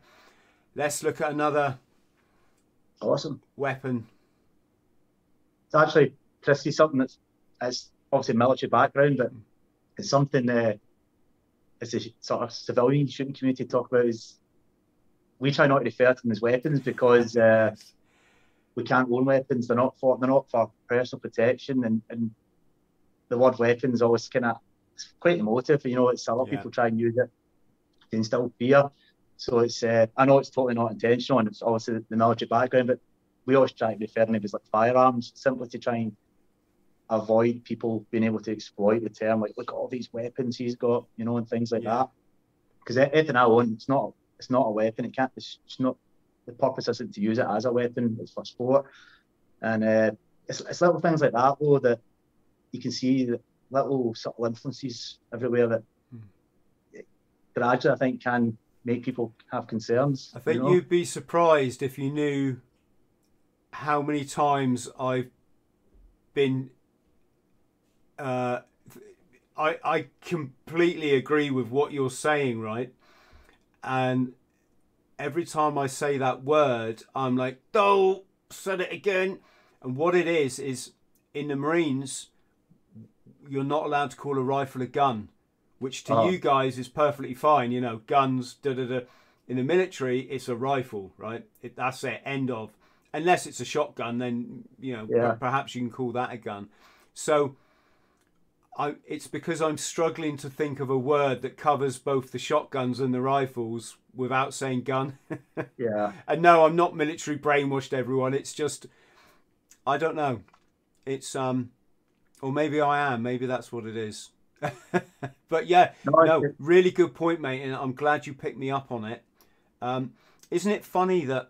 Let's look at another. Awesome weapon. It's actually Christy something that's it's obviously military background, but it's something uh, as a sort of civilian shooting community talk about is we try not to refer to them as weapons because uh, we can't own weapons. They're not for they're not for personal protection, and, and the word weapons always kind of it's quite emotive. You know, it's a lot of yeah. people try and use it to instill fear. So it's uh, I know it's totally not intentional, and it's obviously the military background, but we always try to refer to them as like firearms, simply to try and avoid people being able to exploit the term. Like, look at all these weapons he's got, you know, and things like yeah. that. Because anything I own, it's not it's not a weapon. It can't. It's, it's not. The purpose isn't to use it as a weapon. It's for sport, and uh, it's, it's little things like that though that you can see the little subtle influences everywhere that mm. gradually I think can make people have concerns. I think you know? you'd be surprised if you knew how many times I've been. Uh, I I completely agree with what you're saying, right? And every time I say that word, I'm like, "Oh, said it again." And what it is is in the Marines, you're not allowed to call a rifle a gun, which to Oh. you guys is perfectly fine. You know, guns, da da da. In the military, it's a rifle, right? It, that's it. End of. Unless it's a shotgun, then you know Yeah. perhaps you can call that a gun. So, I it's because I'm struggling to think of a word that covers both the shotguns and the rifles without saying gun. Yeah. And no, I'm not military brainwashed, everyone. It's just, I don't know. It's um, or maybe I am. Maybe that's what it is. but yeah, No, no, really good point, mate, and I'm glad you picked me up on it. Um, isn't it funny that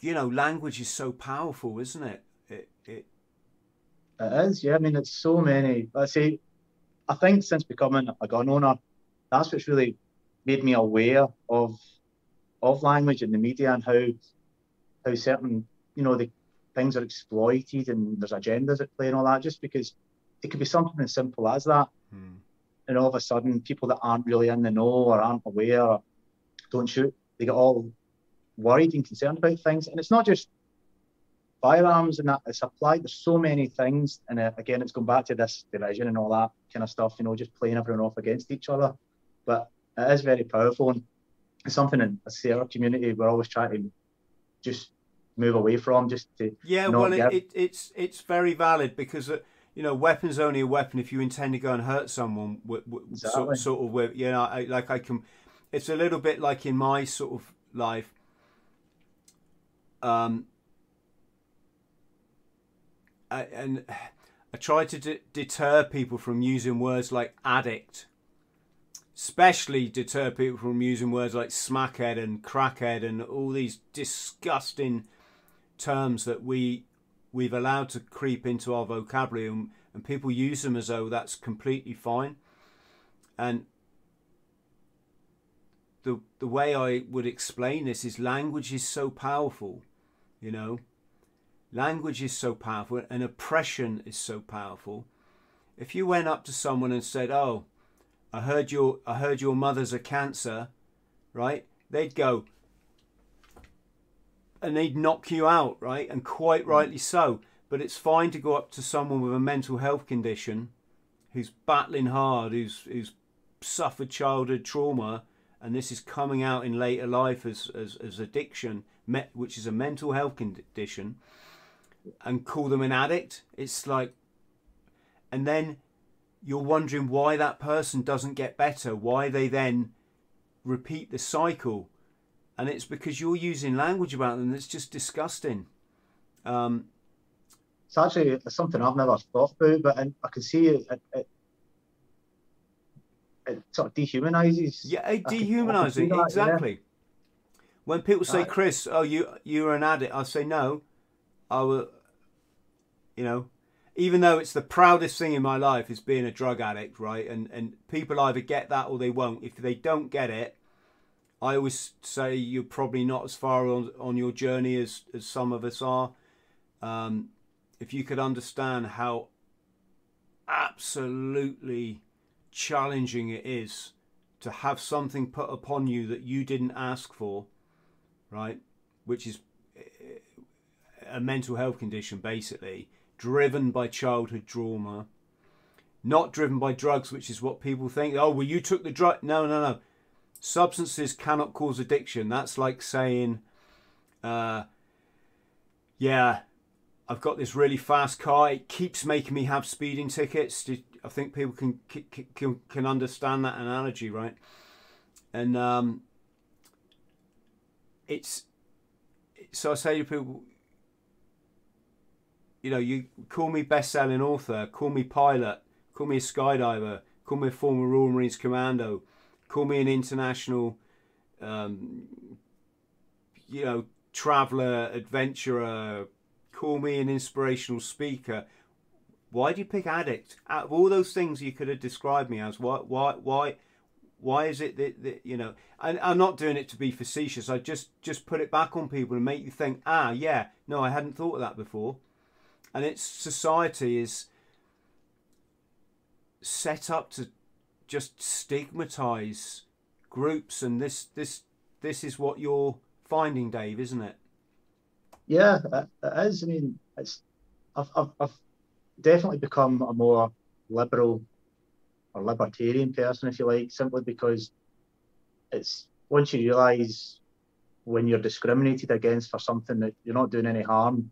you know language is so powerful, isn't it? It is, yeah. I mean, it's so many. Let's say, I think since becoming a gun owner, that's what's really made me aware of of language in the media and how how certain you know the things are exploited and there's agendas at play and all that. Just because it could be something as simple as that, hmm. and all of a sudden people that aren't really in the know or aren't aware or don't shoot, they get all worried and concerned about things. And it's not just firearms and that it's applied there's so many things and uh, again it's going back to this division and all that kind of stuff you know just playing everyone off against each other but it is very powerful and it's something in a sailor community we're always trying to just move away from just to Yeah, well, it, it, it's it's very valid because uh, you know, weapon's only a weapon if you intend to go and hurt someone. With, with, Exactly. sort, sort of with you know, I, like I can. It's a little bit like in my sort of life. Um. And I try to d- deter people from using words like addict. Especially deter people from using words like smackhead and crackhead and all these disgusting terms that we we've allowed to creep into our vocabulary and, and people use them as though that's completely fine and the the way I would explain this is language is so powerful you know language is so powerful and oppression is so powerful if you went up to someone and said oh I heard your I heard your mother's a cancer right they'd go and they'd knock you out, right? And quite mm. rightly so. But it's fine to go up to someone with a mental health condition who's battling hard, who's who's suffered childhood trauma, and this is coming out in later life as as, as addiction, which is a mental health condition, and call them an addict. It's like, and then you're wondering why that person doesn't get better, why they then repeat the cycle and it's because you're using language about them that's just disgusting. Um, it's actually it's something I've never thought about but I, can see it it, it it sort of dehumanizes yeah, it I can- I can see dehumanizing. that, yeah. exactly. When people say, "Chris, oh, you you're an addict," I say, "No, I will." You know, even though it's the proudest thing in my life is being a drug addict, right? And and people either get that or they won't. If they don't get it, I always say you're probably not as far on on your journey as as some of us are. Um, if you could understand how absolutely challenging it is to have something put upon you that you didn't ask for, right? Which is a mental health condition, basically, driven by childhood trauma, not driven by drugs, which is what people think. Oh, well, you took the drug. No, no, no. Substances cannot cause addiction. That's like saying, uh, yeah, I've got this really fast car. It keeps making me have speeding tickets. I think people can can can understand that analogy, right? And um, it's so I say to people, you know, you call me best-selling author, call me pilot, call me a skydiver, call me a former Royal Marines commando, call me an international, um, you know, traveler, adventurer, call me an inspirational speaker. Why do you pick addict? Out of all those things you could have described me as, why, why, why, Why is it that, that you know? And I'm not doing it to be facetious. I just just put it back on people and make you think. Ah, yeah, no, I hadn't thought of that before. And it's society is set up to just stigmatize groups, and this this this is what you're finding, Dave, isn't it? Yeah, uh, it is. I mean, it's I've, I've, I've definitely become a more liberal or libertarian person, if you like, simply because it's once you realise when you're discriminated against for something that you're not doing any harm,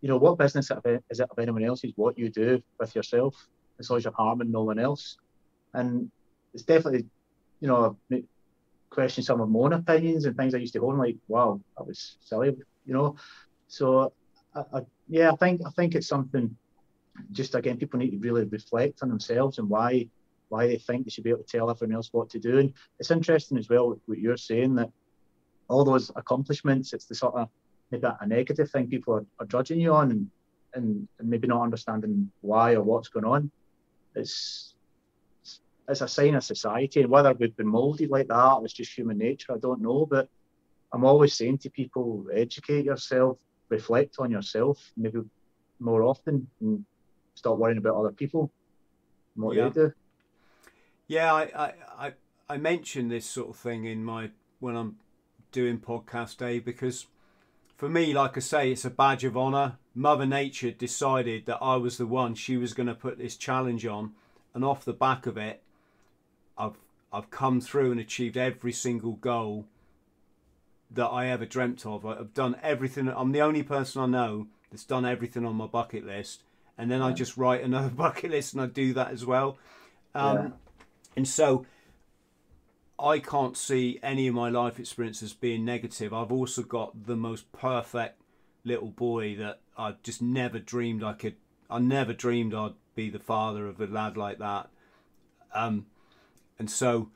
you know, what business is it of anyone else's what you do with yourself, as long as you're harming no one else. And it's definitely, you know, question some of my own opinions and things I used to hold, like, wow, that was silly, you know. So, I, I, yeah, I think I think it's something. Just again, people need to really reflect on themselves and why why they think they should be able to tell everyone else what to do. And it's interesting as well what you're saying that all those accomplishments, it's the sort of maybe a negative thing people are, are judging you on and, and, and maybe not understanding why or what's going on. It's it's a sign of society, and whether we've been moulded like that or it's just human nature, I don't know. But I'm always saying to people, educate yourself, reflect on yourself, maybe more often, and stop worrying about other people and what yeah. they do. Yeah, I, I, I mention this sort of thing in my when I'm doing podcast day because for me, like I say, it's a badge of honour. Mother Nature decided that I was the one she was going to put this challenge on, and off the back of it, I've I've come through and achieved every single goal that I ever dreamt of. I've done everything. I'm the only person I know that's done everything on my bucket list, and then I just write another bucket list and I do that as well. Um, Yeah. And so I can't see any of my life experiences being negative. I've also got the most perfect little boy that I just never dreamed I could. I never dreamed I'd be the father of a lad like that. Um, and so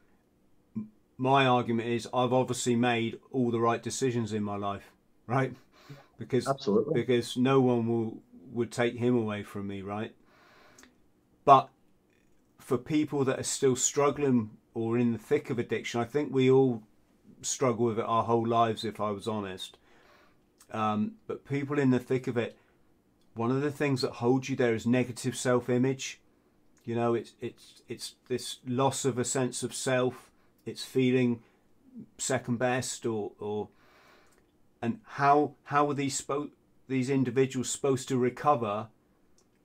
my argument is I've obviously made all the right decisions in my life, right? Because Absolutely. because no one will would take him away from me, right? But for people that are still struggling or in the thick of addiction, I think we all struggle with it our whole lives, if I was honest. Um, but people in the thick of it, one of the things that holds you there is negative self-image. You know, it's it's it's this loss of a sense of self. It's feeling second best, or or and how how are these these individuals supposed to recover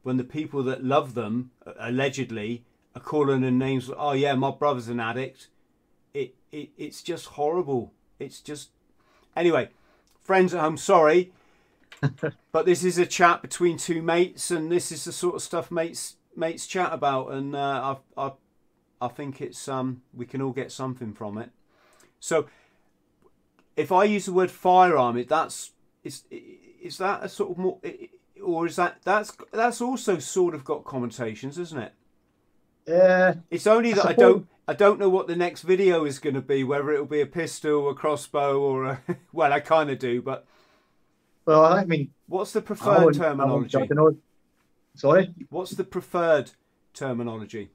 when the people that love them allegedly are calling them names? Oh yeah, my brother's an addict. It it it's just horrible. It's just anyway. Friends at home, sorry, but this is a chat between two mates, and this is the sort of stuff mates mates chat about, and uh, I I I think it's um we can all get something from it. So if I use the word firearm, it that's is is that a sort of more, or is that that's that's also sort of got connotations, isn't it? Yeah, It's only that I suppose- don't I don't know what the next video is going to be, whether it'll be a pistol, a crossbow, or a well, I kind of do, but well, I mean, what's the preferred I terminology? judge, you know. Sorry. What's the preferred terminology?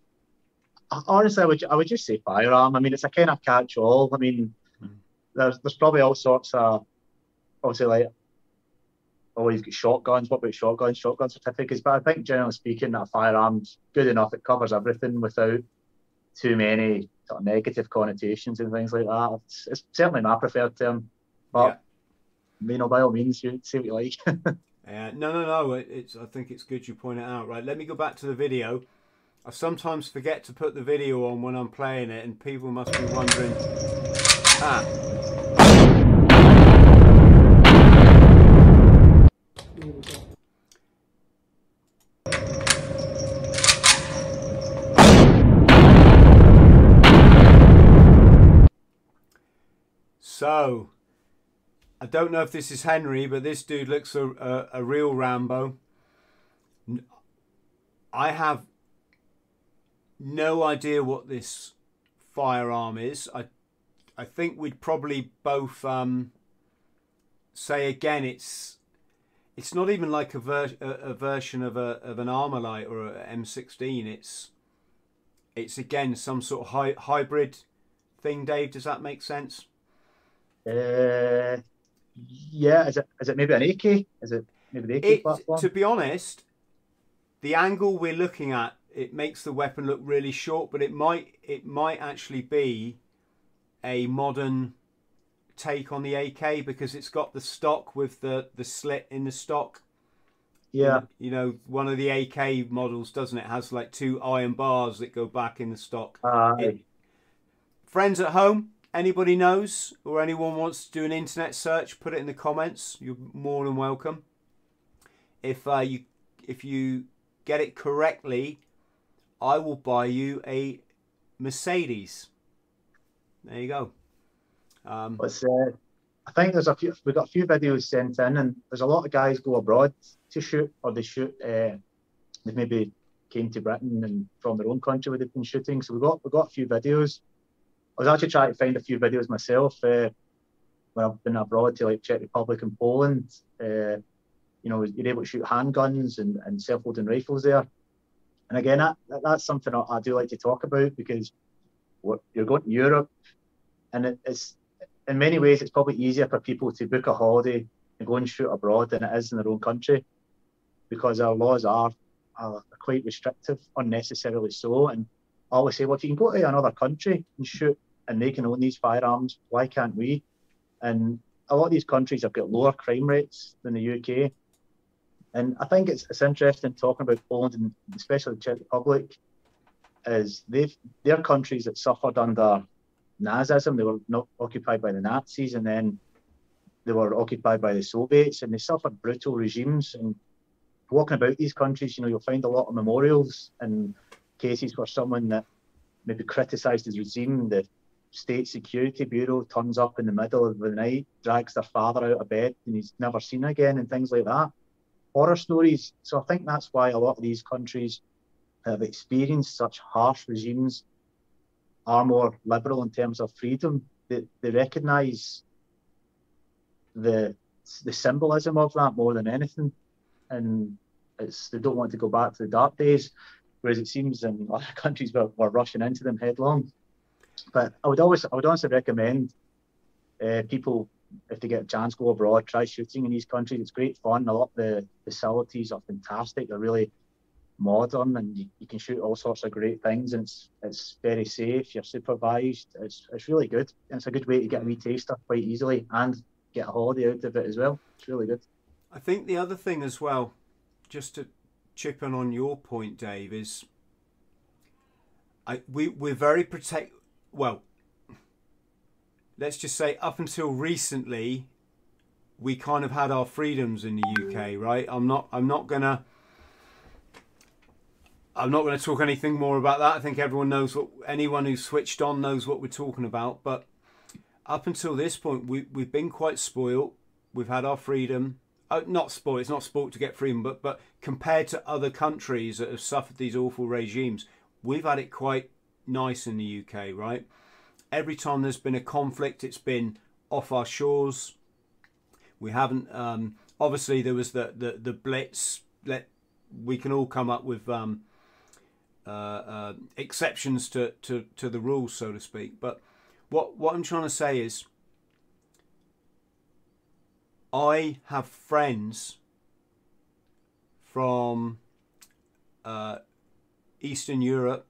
honestly, I would I would just say firearm. I mean, it's a kind of catch-all. I mean, Hmm. there's there's probably all sorts of obviously like oh you've got shotguns. What about shotguns? Shotgun certificates. But I think generally speaking, that a firearm's good enough. It covers everything without too many sort of negative connotations and things like that. It's, it's certainly my preferred term. But Yeah. you know, by all means, you say what you like. Uh, no, no, no. It's. I think it's good you point it out. Right. Let me go back to the video. I sometimes forget to put the video on when I'm playing it, and people must be wondering. Ah, so I don't know if this is Henry, but this dude looks a a, a real Rambo. I have no idea what this firearm is. I I think we'd probably both um, say again it's it's not even like a, ver- a, a version of a of an Armalite or a M16. It's it's again some sort of hy- hybrid thing. Dave, does that make sense? Uh, yeah, is it is it maybe an AK? Is it maybe the AK It, platform? to be honest, the angle we're looking at it makes the weapon look really short, but it might it might actually be a modern take on the AK because it's got the stock with the the slit in the stock. yeah, You know, one of the AK models doesn't it has like two iron bars that go back in the stock. uh, It- friends at home, anybody knows or anyone wants to do an internet search, put it in the comments. You're more than welcome. If uh, you if you get it correctly, I will buy you a Mercedes. There you go. Um, uh, I think there's a few. We've got a few videos sent in, and there's a lot of guys go abroad to shoot, or they shoot. Uh, they maybe came to Britain and from their own country where they've been shooting. So we got we got a few videos. I was actually trying to find a few videos myself uh, when I've been abroad to like Czech Republic and Poland. Uh, you know, you're able to shoot handguns and, and self-loading rifles there. And again, that, that- that's something I, I do like to talk about because what, you're going to Europe, and it, it's in many ways, it's probably easier for people to book a holiday and go and shoot abroad than it is in their own country because our laws are, are quite restrictive, unnecessarily so. And I always say, well, if you can go to another country and shoot and they can own these firearms, why can't we? And a lot of these countries have got lower crime rates than the UK. And I think it's, it's interesting talking about Poland and especially the Czech Republic, is they've they're countries that suffered under Nazism. They were not occupied by the Nazis, and then they were occupied by the Soviets, and they suffered brutal regimes. And walking about these countries, you know, you'll find a lot of memorials and cases where someone that maybe criticised the regime, the State Security Bureau turns up in the middle of the night, drags their father out of bed, and he's never seen again, and things like that. Horror stories. So I think that's why a lot of these countries that have experienced such harsh regimes are more liberal in terms of freedom. They, they recognise the the symbolism of that more than anything, and it's they don't want to go back to the dark days, whereas it seems in other countries we're, we're rushing into them headlong. But I would always I would honestly recommend uh, people if they get a chance go abroad try shooting in these countries. It's great fun. A lot of the facilities are fantastic. They're really modern and you, you can shoot all sorts of great things and it's it's very safe you're supervised it's it's really good and it's a good way to get a wee taster quite easily and get a holiday out of it as well it's really good I think the other thing as well, just to chip in on your point, Dave, is I we we're very protect. Well, let's just say up until recently, we kind of had our freedoms in the mm. UK, right? I'm not I'm not gonna. I'm not going to talk anything more about that. I think everyone knows what anyone who's switched on knows what we're talking about. But up until this point, we we've been quite spoiled. We've had our freedom. Oh, not spoiled. It's not sport to get freedom, but but compared to other countries that have suffered these awful regimes, we've had it quite nice in the UK, right? Every time there's been a conflict, it's been off our shores. We haven't. Um, obviously, there was the the the Blitz. Let we can all come up with um, uh, uh, exceptions to, to to the rules, so to speak. But what what I'm trying to say is, I have friends from uh, Eastern Europe.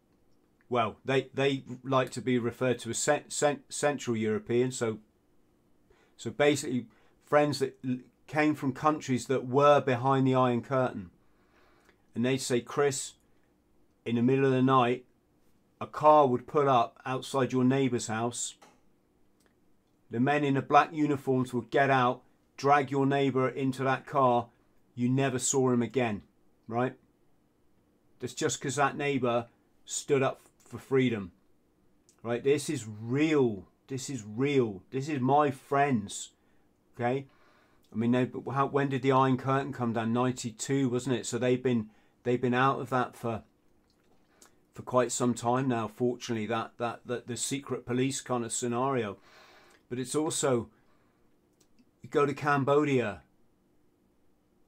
Well, they they like to be referred to as cent, cent, Central European. So so basically, friends that came from countries that were behind the Iron Curtain, and they'd say, Chris, in the middle of the night, a car would pull up outside your neighbour's house. The men in the black uniforms would get out, drag your neighbour into that car. You never saw him again, right? That's just because that neighbour stood up for freedom, right? This is real. This is real. This is my friends, okay? I mean, they, how, when did the Iron Curtain come down? Ninety-two, wasn't it? So they've been they've been out of that for for quite some time now. Fortunately, that that that the secret police kind of scenario, but it's also you go to Cambodia.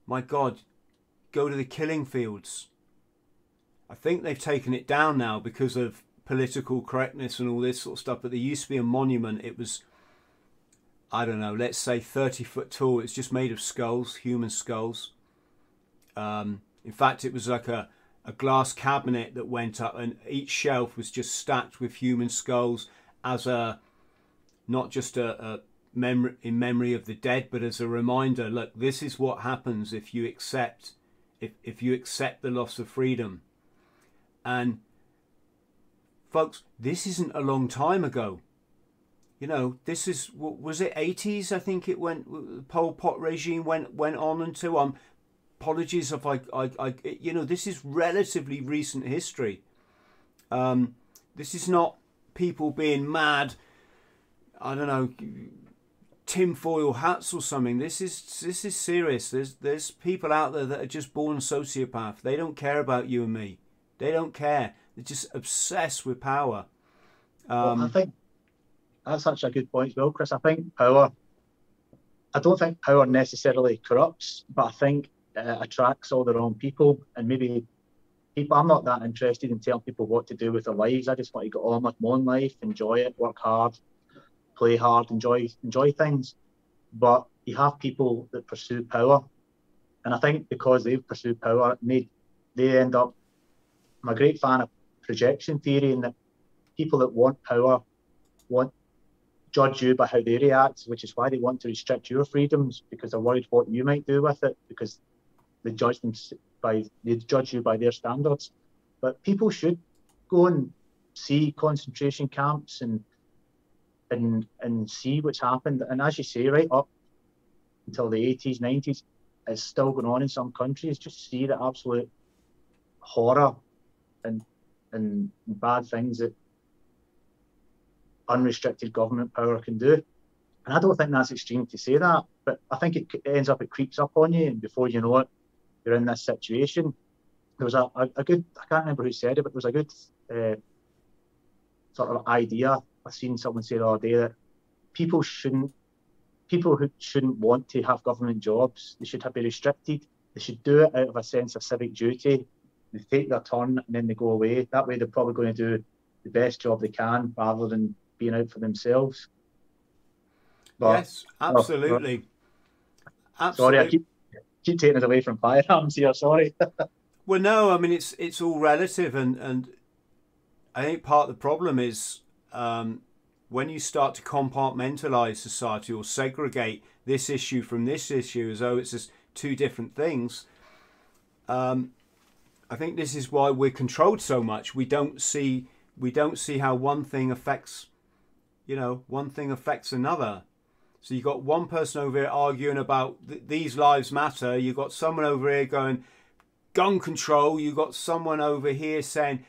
My God, go to the killing fields. I think they've taken it down now because of political correctness and all this sort of stuff, but there used to be a monument. It was, I don't know, let's say 30 foot tall. It's just made of skulls, human skulls. Um, in fact, it was like a, a glass cabinet that went up, and each shelf was just stacked with human skulls as a not just a, a memory in memory of the dead, but as a reminder. Look, this is what happens if you accept if if you accept the loss of freedom. And folks, this isn't a long time ago. You know, this is was it 80s? I think it went. Pol Pot regime went went on until um. Apologies if I, I, I you know, this is relatively recent history. Um, this is not people being mad. I don't know, tinfoil hats or something. This is this is serious. There's there's people out there that are just born sociopath. They don't care about you and me. They don't care. They're just obsessed with power. Um, well, I think that's such a good point as well, Chris. I think power. I don't think power necessarily corrupts, but I think uh, attracts all the wrong people, and maybe people. I'm not that interested in telling people what to do with their lives. I just want to get on with my own life, enjoy it, work hard, play hard, enjoy enjoy things. But you have people that pursue power, and I think because they've pursued power, they they end up. I'm a great fan of projection theory, and that people that want power want judge you by how they react, which is why they want to restrict your freedoms because they're worried what you might do with it because they judge them by they judge you by their standards. But people should go and see concentration camps and and and see what's happened. And as you say, right up until the 80s, 90s, it's still going on in some countries. Just see the absolute horror and and bad things that unrestricted government power can do. And I don't think that's extreme to say that, but I think it ends up, it creeps up on you, and before you know it, you're in this situation. There was a, a, a good, I can't remember who said it, but there was a good uh, sort of idea. I've seen someone say the other day that people shouldn't, people who shouldn't want to have government jobs, they should have be restricted. They should do it out of a sense of civic duty. They take their turn and then they go away. That way, they're probably going to do the best job they can rather than being out for themselves. But, yes, absolutely. Oh, absolutely. Sorry, I keep keep taking us away from firearms here. Sorry. well, no, I mean it's it's all relative, and and I think part of the problem is um, when you start to compartmentalize society or segregate this issue from this issue as though it's just two different things. Um, I think this is why we're controlled so much. We don't see we don't see how one thing affects, you know, one thing affects another. So you've got one person over here arguing about th- these lives matter. You've got someone over here going gun control. You've got someone over here saying,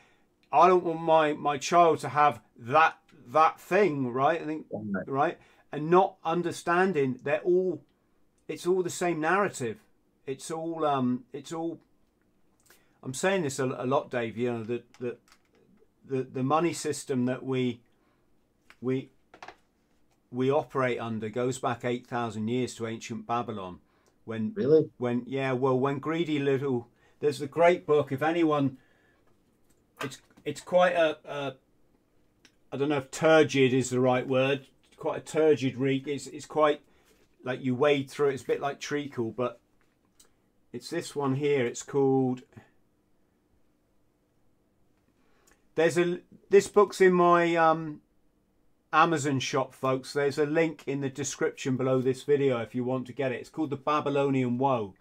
I don't want my, my child to have that that thing, right? I think right, and not understanding they're all it's all the same narrative. It's all um it's all I'm saying this a, a lot, Dave, you know, that that the, the money system that we we we operate under goes back 8,000 years to ancient Babylon. When, really? When, yeah, well, when greedy little, there's a great book. If anyone, it's it's quite a, a I don't know if turgid is the right word. Quite a turgid read. It's it's quite like you wade through it. It's a bit like treacle, but it's this one here. It's called. There's a this book's in my um Amazon shop, folks. There's a link in the description below this video if you want to get it. It's called The Babylonian Woe.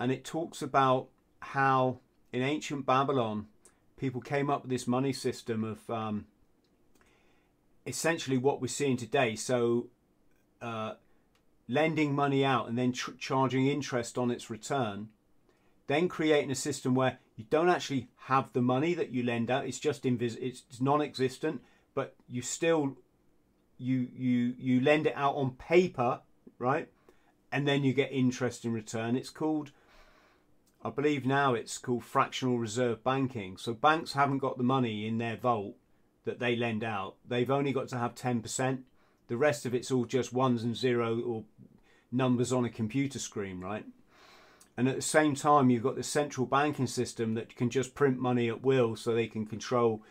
And it talks about how in ancient Babylon, people came up with this money system of um, essentially what we're seeing today. So, uh, lending money out and then charging interest on its return. Then creating a system where you don't actually have the money that you lend out. It's just invis- it's non-existent but you still you you you lend it out on paper, right? And then you get interest in return. It's called I believe now it's called fractional reserve banking. So banks haven't got the money in their vault that they lend out. They've only got to have 10%. The rest of it's all just ones and zero or numbers on a computer screen, right? And at the same time, you've got the central banking system that can just print money at will so they can control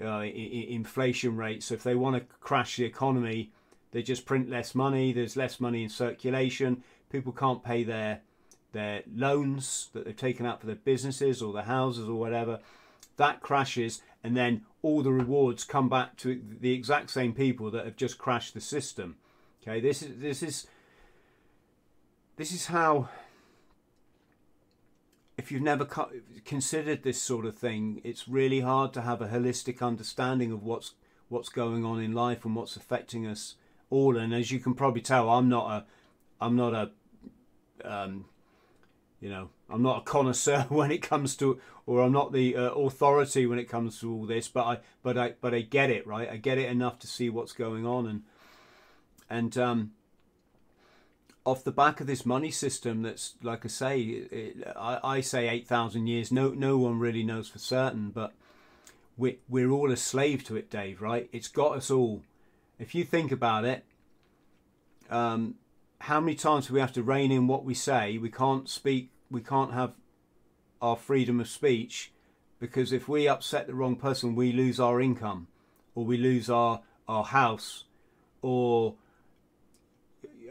uh, inflation rates. So if they want to crash the economy, they just print less money. There's less money in circulation. People can't pay their their loans that they've taken out for their businesses or their houses or whatever. That crashes, and then all the rewards come back to the exact same people that have just crashed the system. Okay, this is this is this is how if you've never considered this sort of thing, it's really hard to have a holistic understanding of what's what's going on in life and what's affecting us all. And as you can probably tell, I'm not a I'm not a um, you know I'm not a connoisseur when it comes to, or I'm not the uh, authority when it comes to all this. But I but I but I get it right. I get it enough to see what's going on and and um, off the back of this money system that's like I say it, I, I say 8000 years no no one really knows for certain but we, we're all a slave to it Dave right? It's got us all. If you think about it um, how many times do we have to rein in what we say? We can't speak we can't have our freedom of speech because if we upset the wrong person we lose our income or we lose our our house or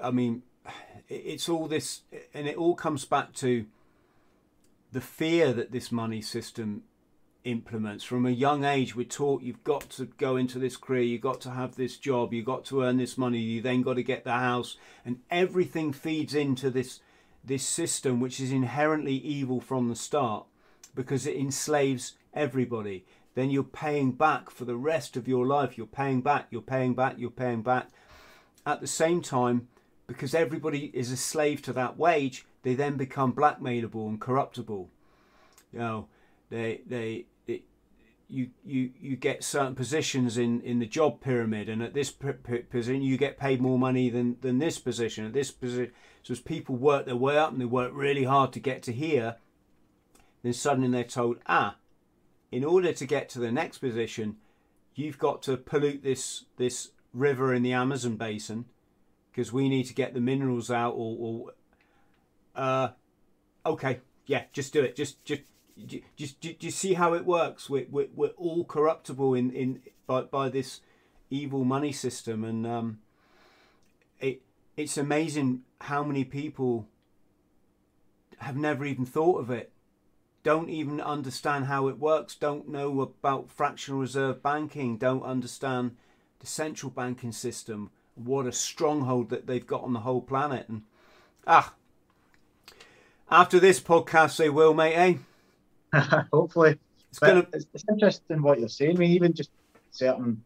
I mean it's all this, and it all comes back to the fear that this money system implements. From a young age, we're taught you've got to go into this career, you've got to have this job, you've got to earn this money, you then got to get the house, and everything feeds into this this system, which is inherently evil from the start, because it enslaves everybody. Then you're paying back for the rest of your life. You're paying back, you're paying back, you're paying back. At the same time, because everybody is a slave to that wage, they then become blackmailable and corruptible. You know, they they you you you get certain positions in in the job pyramid, and at this position you get paid more money than than this position. At this position, so as people work their way up and they work really hard to get to here, then suddenly they're told, ah, in order to get to the next position, you've got to pollute this this river in the Amazon basin because we need to get the minerals out or, or uh, okay yeah just do it. Just just just do you see how it works. We're, we're, we're all corruptible in in by, by this evil money system and um, it it's amazing how many people have never even thought of it. Don't even understand how it works. Don't know about fractional reserve banking. Don't understand the central banking system what a stronghold that they've got on the whole planet. And ah, after this podcast, they will, mate. Eh? Hopefully, it's gonna. It's, it's, interesting what you're saying. I mean, even just certain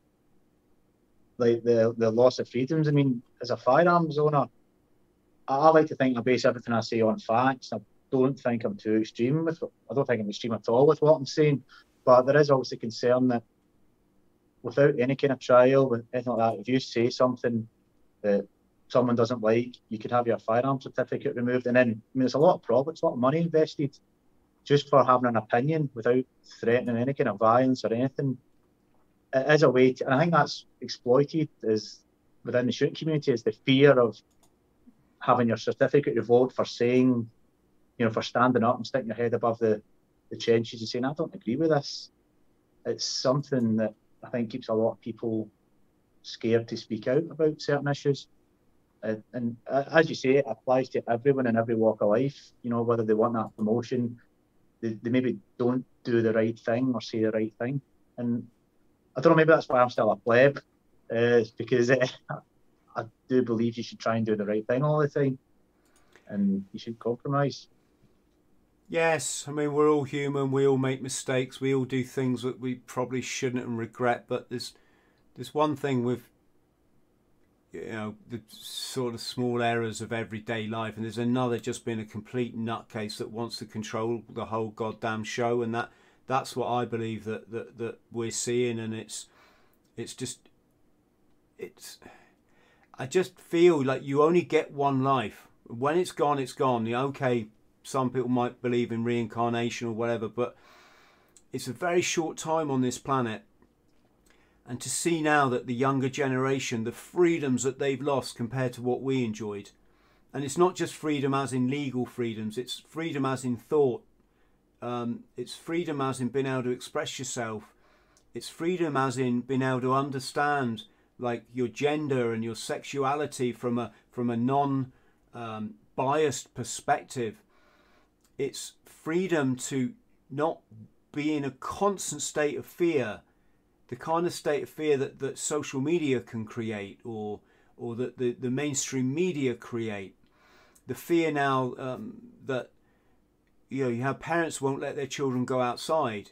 like the the loss of freedoms. I mean, as a firearms owner, I like to think I base everything I say on facts. I don't think I'm too extreme with. I don't think I'm extreme at all with what I'm saying. But there is obviously concern that without any kind of trial, with anything like that, if you say something that someone doesn't like, you could have your firearm certificate removed. And then, I mean, there's a lot of profits, a lot of money invested just for having an opinion without threatening any kind of violence or anything. It is a way to, and I think that's exploited is within the shooting community is the fear of having your certificate revoked for saying, you know, for standing up and sticking your head above the, the trenches and saying, I don't agree with this. It's something that I think keeps a lot of people scared to speak out about certain issues. And as you say, it applies to everyone in every walk of life. You know, whether they want that promotion, they, they maybe don't do the right thing or say the right thing. And I don't know, maybe that's why I'm still a pleb, uh, because uh, I do believe you should try and do the right thing all the time, and you should compromise. Yes, I mean we're all human. We all make mistakes. We all do things that we probably shouldn't and regret. But there's there's one thing with you know the sort of small errors of everyday life, and there's another just being a complete nutcase that wants to control the whole goddamn show, and that that's what I believe that that, that we're seeing, and it's it's just it's I just feel like you only get one life. When it's gone, it's gone. The okay some people might believe in reincarnation or whatever, but it's a very short time on this planet. And to see now that the younger generation, the freedoms that they've lost compared to what we enjoyed, and it's not just freedom as in legal freedoms, it's freedom as in thought, um, it's freedom as in being able to express yourself, It's freedom as in being able to understand like your gender and your sexuality from a from a non um, biased perspective. It's freedom to not be in a constant state of fear, the kind of state of fear that, that social media can create or or that the, the mainstream media create. The fear now um, that you know you have parents won't let their children go outside,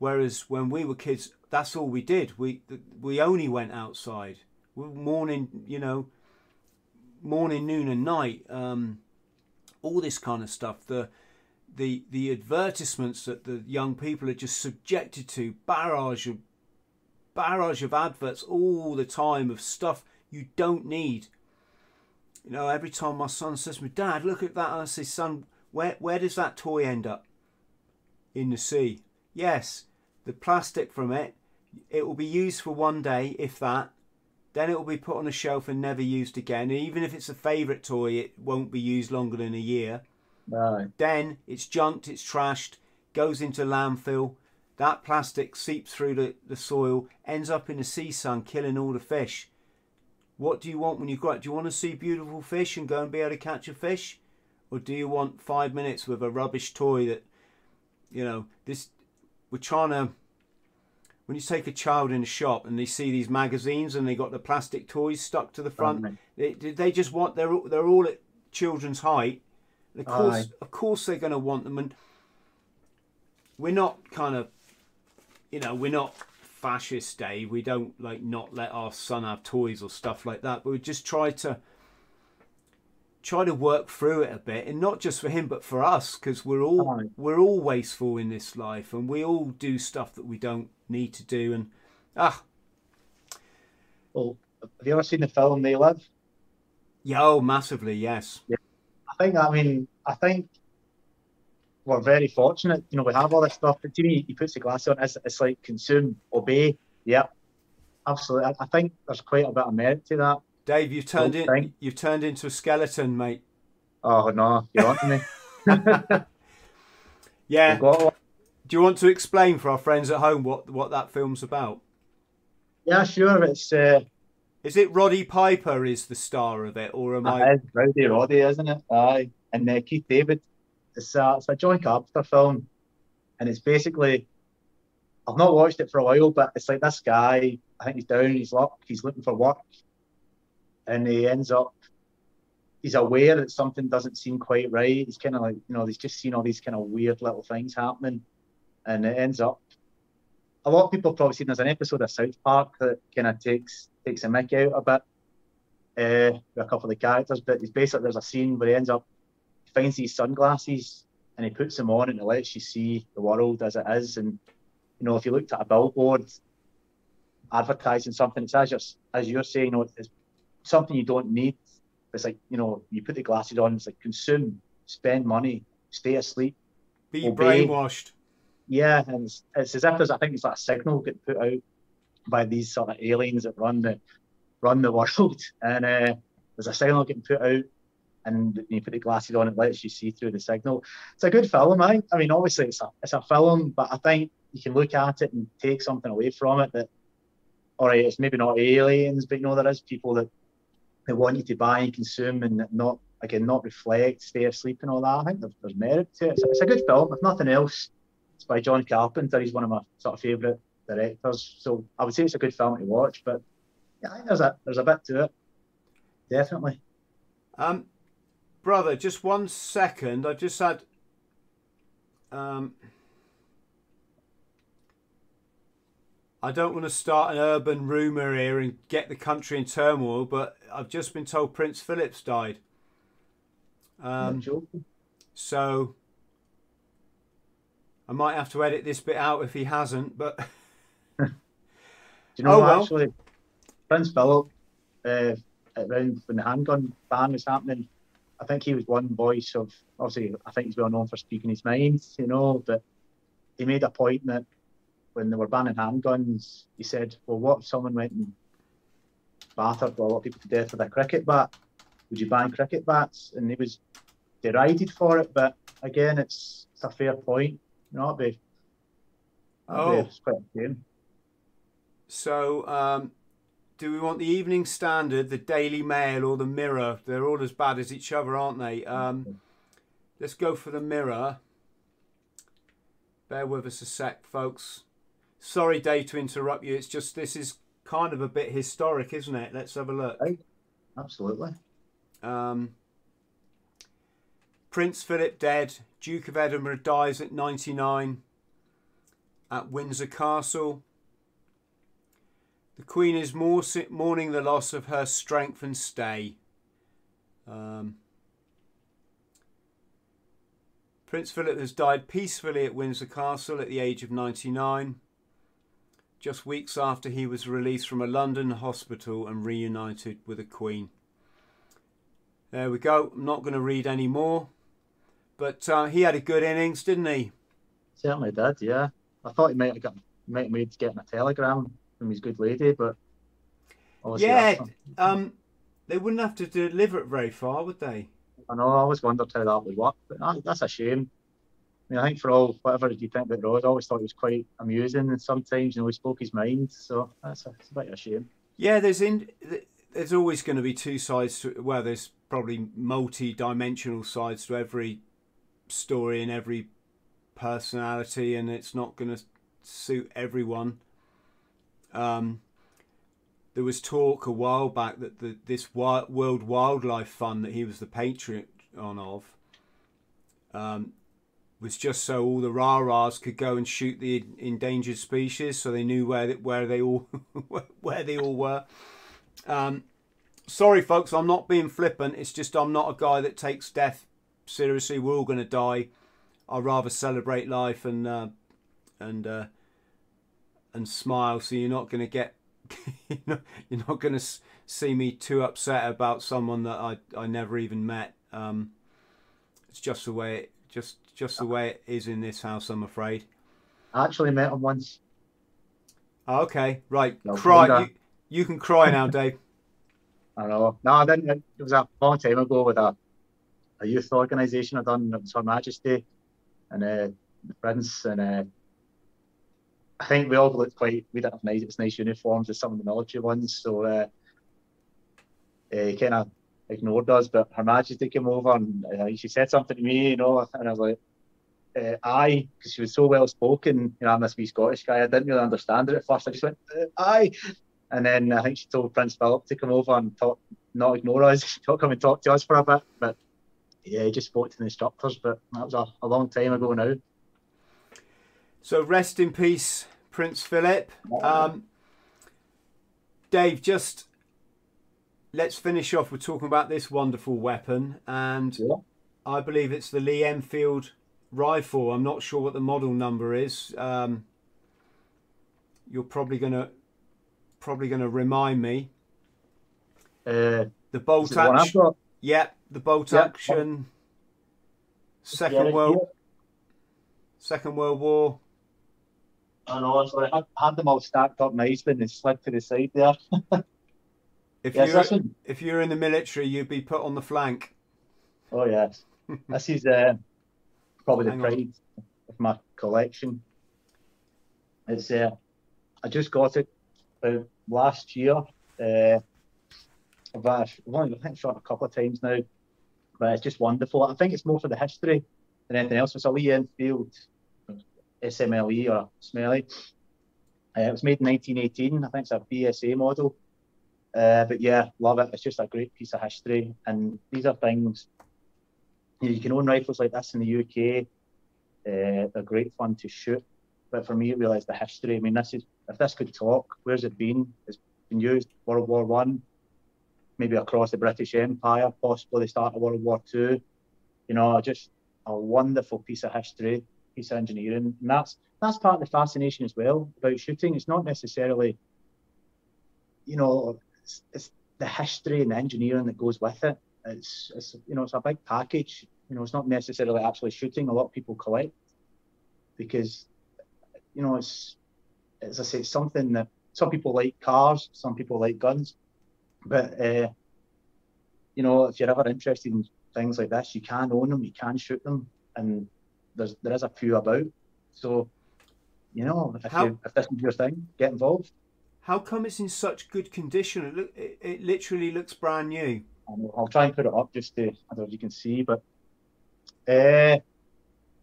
whereas when we were kids, that's all we did. We we only went outside. Morning, you know, morning, noon, and night. Um, all this kind of stuff. The the the advertisements that the young people are just subjected to barrage of barrage of adverts all the time of stuff you don't need. You know, every time my son says to me, Dad, look at that, I say, son, where where does that toy end up? In the sea. Yes, the plastic from it, it will be used for one day, if that. Then it will be put on a shelf and never used again. And even if it's a favourite toy, it won't be used longer than a year. Right. Then it's junked, it's trashed, goes into landfill. That plastic seeps through the, the soil, ends up in the sea sun, killing all the fish. What do you want when you grow up? Do you want to see beautiful fish and go and be able to catch a fish? Or do you want five minutes with a rubbish toy that, you know, this, we're trying to, when you take a child in a shop and they see these magazines and they got the plastic toys stuck to the front, they, they just want, they're, all- they're all at children's height. Of course, Aye. of course they're going to want them. And we're not kind of, you know, we're not fascist, Dave. We don't like not let our son have toys or stuff like that. But we just try to try to work through it a bit, and not just for him, but for us, because we're all we're all wasteful in this life, and we all do stuff that we don't need to do. And ah, Well, have you ever seen the film They Live? yeah, oh, massively, yes. I think, I mean, I think we're very fortunate. You know, we have all this stuff. But to me, he puts the glass on. It's, it's like consume, obey. Yep, absolutely. I, I think there's quite a bit of merit to that. Dave, you've turned in, think. you've turned into a skeleton, mate. Oh no, you're on to me. Yeah. We've got one. Do you want to explain for our friends at home what what that film's about? Yeah, sure. It's uh, Is it Roddy Piper is the star of it, or am I? is Rowdy Roddy, isn't it? Aye, and uh, Keith David. It's a it's a John Carpenter film, and it's basically. I've not watched it for a while, but it's like this guy. I think he's down. He's luck. He's looking for work, and he ends up. He's aware that something doesn't seem quite right. He's kind of like you know he's just seen all these kind of weird little things happening, and it ends up. A lot of people have probably seen there's an episode of South Park that kind of takes takes a mick out a bit uh, with a couple of the characters, but it's basically there's a scene where he ends up he finds these sunglasses and he puts them on and it lets you see the world as it is. And you know, if you looked at a billboard advertising something, it's as you're, as you're saying, you know, it's something you don't need. It's like you know, you put the glasses on. It's like consume, spend money, stay asleep. Be obey. brainwashed. Yeah, and it's, it's as if there's I think it's like a signal get put out by these sort of aliens that run the run the world, and uh, there's a signal getting put out, and you put the glasses on, it lets you see through the signal. It's a good film, I. I mean, obviously it's a it's a film, but I think you can look at it and take something away from it that, all right, it's maybe not aliens, but you know there is people that they want you to buy and consume and not again not reflect, stay asleep and all that. I think there's, there's merit to it. It's, it's a good film, if nothing else. It's by John Carpenter. He's one of my sort of favourite directors. So I would say it's a good film to watch. But yeah, I think there's a there's a bit to it. Definitely. Um, brother, just one second. I just had. Um, I don't want to start an urban rumour here and get the country in turmoil, but I've just been told Prince Philip's died. Um, so I might have to edit this bit out if he hasn't, but Do you know oh, what, well. actually? Prince Philip, uh, around when the handgun ban was happening, I think he was one voice of, obviously, I think he's well known for speaking his mind, you know, but he made a point that when they were banning handguns, he said, well, what if someone went and battered a lot of people to death with a cricket bat? Would you ban cricket bats? And he was derided for it, but again, it's, it's a fair point. You know, it'd be Oh, Oh. a shame. So, um, do we want the Evening Standard, the Daily Mail, or the Mirror? They're all as bad as each other, aren't they? Um, let's go for the Mirror. Bear with us a sec, folks. Sorry, Dave, to interrupt you. It's just this is kind of a bit historic, isn't it? Let's have a look. Absolutely. Um, Prince Philip dead. Duke of Edinburgh dies at 99 at Windsor Castle. The Queen is mourning the loss of her strength and stay. Um, Prince Philip has died peacefully at Windsor Castle at the age of 99, just weeks after he was released from a London hospital and reunited with the Queen. There we go. I'm not going to read any more. But uh, he had a good innings, didn't he? Certainly did, yeah. I thought he might have got might have made getting a telegram from his good lady, but Yeah. Um, they wouldn't have to deliver it very far, would they? I know. I always wondered how that would work, but that, that's a shame. I mean, I think for all whatever you think about Rod, I always thought he was quite amusing, and sometimes you know he spoke his mind. So that's a, it's a bit of a shame. Yeah, there's in there's always going to be two sides to well, there's probably multi-dimensional sides to every story and every personality, and it's not going to suit everyone. Um, there was talk a while back that the, this World Wildlife Fund that he was the patron of um, was just so all the rah-rahs could go and shoot the endangered species, so they knew where where they all where they all were. Um, sorry, folks, I'm not being flippant. It's just I'm not a guy that takes death seriously. We're all going to die. I'd rather celebrate life and uh, and uh, and smile. So you're not going to get you're not, not going to see me too upset about someone that I I never even met. Um, it's just the way it just just the way it is in this house. I'm afraid. I actually met him once. Okay, right. No, cry. You, you can cry now, Dave. I don't know. No, I didn't. It was a long time ago with a, a youth organisation I done. It Her Majesty and uh, the Prince. And uh, I think we all looked quite, we didn't have nice, nice uniforms as some of the military ones. So uh, uh, he kind of ignored us. But Her Majesty came over and uh, she said something to me, you know, and I was like, uh, aye, because she was so well spoken. You know, I'm this wee Scottish guy. I didn't really understand it at first. I just went, uh, aye. And then I think she told Prince Philip to come over and talk, not ignore us, talk, come and talk to us for a bit. But yeah, he just spoke to the instructors. But that was a, a long time ago now. So rest in peace, Prince Philip. Um, Dave, just let's finish off with talking about this wonderful weapon, and Yeah. I believe it's the Lee Enfield rifle. I'm not sure what the model number is. Um, you're probably gonna probably gonna remind me. Uh, The bolt is the one I've action. Yeah, the bolt Yeah. action. Second Yeah, world yeah. Second World War. I know. I had- them all stacked up nicely and they slid to the side there. If Yes, you this one. if you're in the military, you'd be put on the flank. Oh yes, this is uh, probably the Hang on. pride of my collection. It's uh, I just got it uh, last year. Uh, I've, I've only shot a couple of times now, but it's just wonderful. I think it's more for the history than anything else. It's a Lee Enfield SMLE or Smelly. Uh, it was made in 1918. I think it's a BSA model. Uh, but yeah, love it. It's just a great piece of history, and these are things you, know, you can own rifles like this in the UK. Uh, they're great fun to shoot, but for me, it really is the history. I mean, this is if this could talk, where's it been? It's been used World War One, maybe across the British Empire, possibly the start of World War Two. You know, just a wonderful piece of history, piece of engineering, and that's that's part of the fascination as well about shooting. It's not necessarily, you know, it's, it's the history and the engineering that goes with it. It's, it's you know it's a big package. You know it's not necessarily actually shooting. A lot of people collect because you know it's as I say it's something that some people like cars, some people like guns, but uh, you know if you're ever interested in things like this, you can own them, you can shoot them, and there's there is a few about. So you know, if, How- you, if this is your thing, get involved. How come it's in such good condition? It, look, it, it literally looks brand new. I'll try and put it up just to, I don't know if you can see, but uh,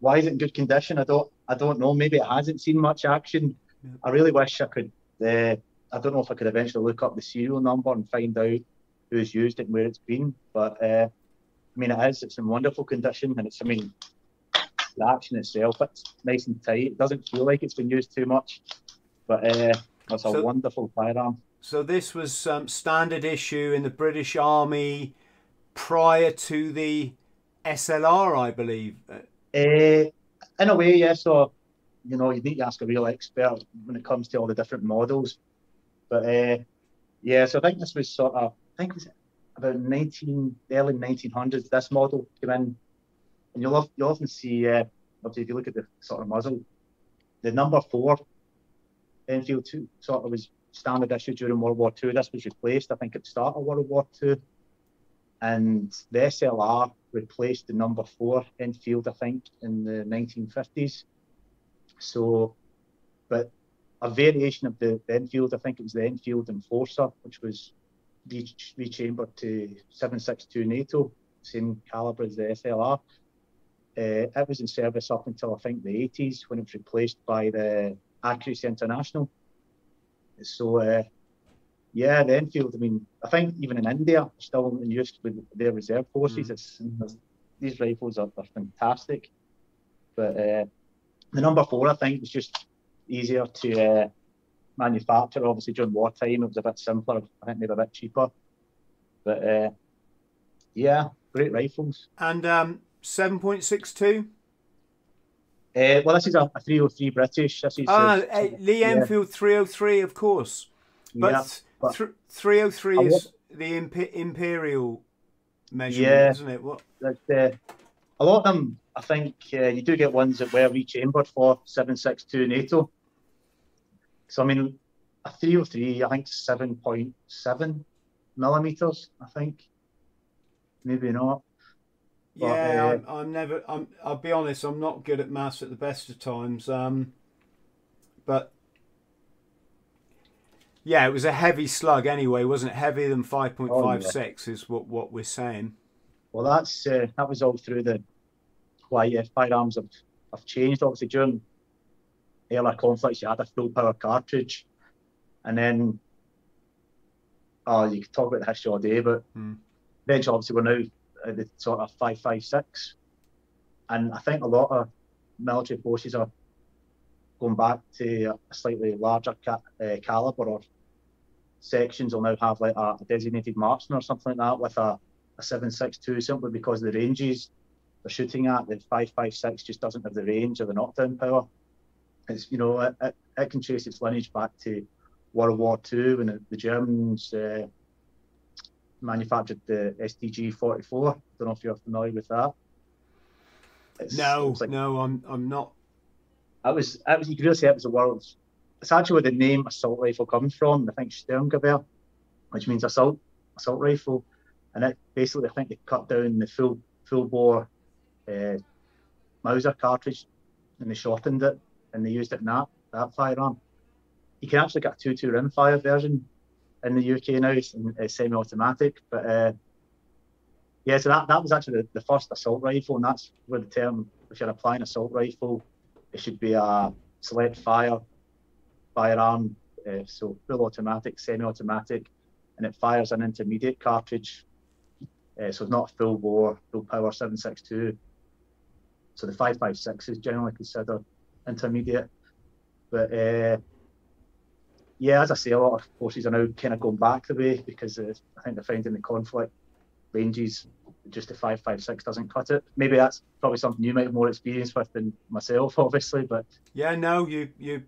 why is it in good condition? I don't, I don't know. Maybe it hasn't seen much action. Yeah. I really wish I could. Uh, I don't know if I could eventually look up the serial number and find out who's used it and where it's been. But uh, I mean, it is. It's in wonderful condition, and it's. I mean, the action itself, it's nice and tight. It doesn't feel like it's been used too much, but uh, it's a So- wonderful firearm. So this was um, standard issue in the British Army prior to the SLR, I believe. Uh, in a way, yeah. So, you know, you need to ask a real expert when it comes to all the different models. But uh, yeah, so I think this was sort of, I think it was about 19, early 1900s. This model came in, and you'll you'll often see, uh, obviously, if you look at the sort of muzzle, the number four Enfield two sort of was standard issue during World War Two. This was replaced, I think, at the start of World War Two and the SLR replaced the number four Enfield, I think, in the 1950s. So, but a variation of the, the Enfield, I think it was the Enfield Enforcer, which was re- rechambered to 7.62 NATO, same caliber as the SLR. Uh, it was in service up until I think the 80s when it was replaced by the Accuracy International. So, uh, yeah, the Enfield. I mean, I think even in India, still in use with their reserve forces. It's these rifles are, are fantastic, but uh, the number four, I think, was just easier to uh, manufacture. Obviously, during wartime, it was a bit simpler. I think maybe a bit cheaper, but uh, yeah, great rifles. and um, 7.62? Uh, well, this is a, a 303 British. This is Ah, uh, eh, Lee yeah. Enfield 303, of course. But, yeah, but- th- 303 is the imp- imperial measurement, Yeah. isn't it? What? uh, a lot of them, I think uh, you do get ones that were rechambered for 762 NATO. So I mean, a 303, I think 7.7 millimeters. I think maybe not. But, Yeah, uh, I'm, I'm never. I'm. I'll be honest. I'm not good at maths at the best of times. Um, but yeah, it was a heavy slug anyway, wasn't it? Heavier than five point five six is what what we're saying. Well, that's uh, that was all through the why uh, firearms have, have changed. Obviously, during earlier conflicts, you had a full power cartridge, and then oh, you could talk about the history all day, but Hmm. eventually, obviously, we're now at the sort of five five six, and I think a lot of military forces are going back to a slightly larger ca- uh, caliber or sections will now have like a, a designated marksman or something like that with a a 7.62 simply because the ranges they're shooting at, the 5.56 just doesn't have the range or the knockdown power. It's, you know, it, it, it can trace its lineage back to World War II when the, the Germans uh, manufactured the STG 44. I Don't know if you're familiar with that. It's, No, it's like- no, I'm. I'm not. I was, I was, you could really say it was the world's. It's actually where the name assault rifle comes from. I think Sturmgewehr, which means assault assault rifle, and it basically I think they cut down the full full bore uh, Mauser cartridge, and they shortened it, and they used it in that that firearm. You can actually get a two two rimfire version in the UK now. It's, it's semi-automatic, but uh, yeah, so that, that was actually the, the first assault rifle, and that's where the term, if you're applying assault rifle, it should be a select fire firearm, uh, so full automatic, semi-automatic, and it fires an intermediate cartridge. Uh, so it's not full bore, full power 7.62. So the 5.56 is generally considered intermediate. But uh, yeah, as I say, a lot of forces are now kind of going back the way because uh, I think they're finding the conflict ranges just the 5.56 doesn't cut it. Maybe that's probably something you might have more experience with than myself, obviously. But Yeah, no, you you.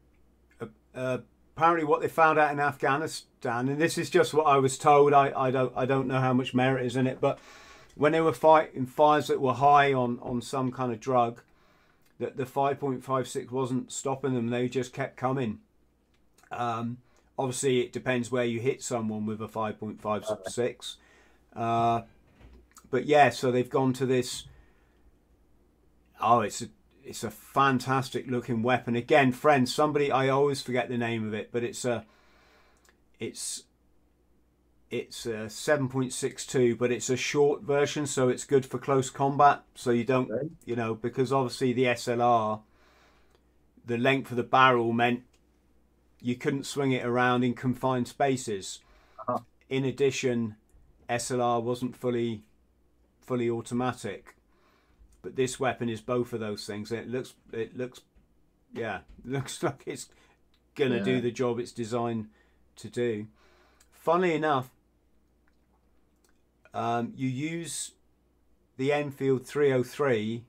Uh, uh, apparently, what they found out in Afghanistan, and this is just what I was told. I, I don't I don't know how much merit is in it, but when they were fighting fires that were high on on some kind of drug, that the five point five six wasn't stopping them. They just kept coming. Um, obviously, it depends where you hit someone with a five point five six. Uh, but yeah, so they've gone to this. Oh, it's a, it's a fantastic looking weapon. Again, friends, somebody I always forget the name of it, but it's a it's it's a 7.62 but it's a short version so it's good for close combat so you don't Right. you know because obviously the SLR the length of the barrel meant you couldn't swing it around in confined spaces Uh-huh. in addition SLR wasn't fully fully automatic but this weapon is both of those things it looks it looks yeah looks like it's gonna Yeah. do the job it's designed to do funnily enough um, you use the Enfield 303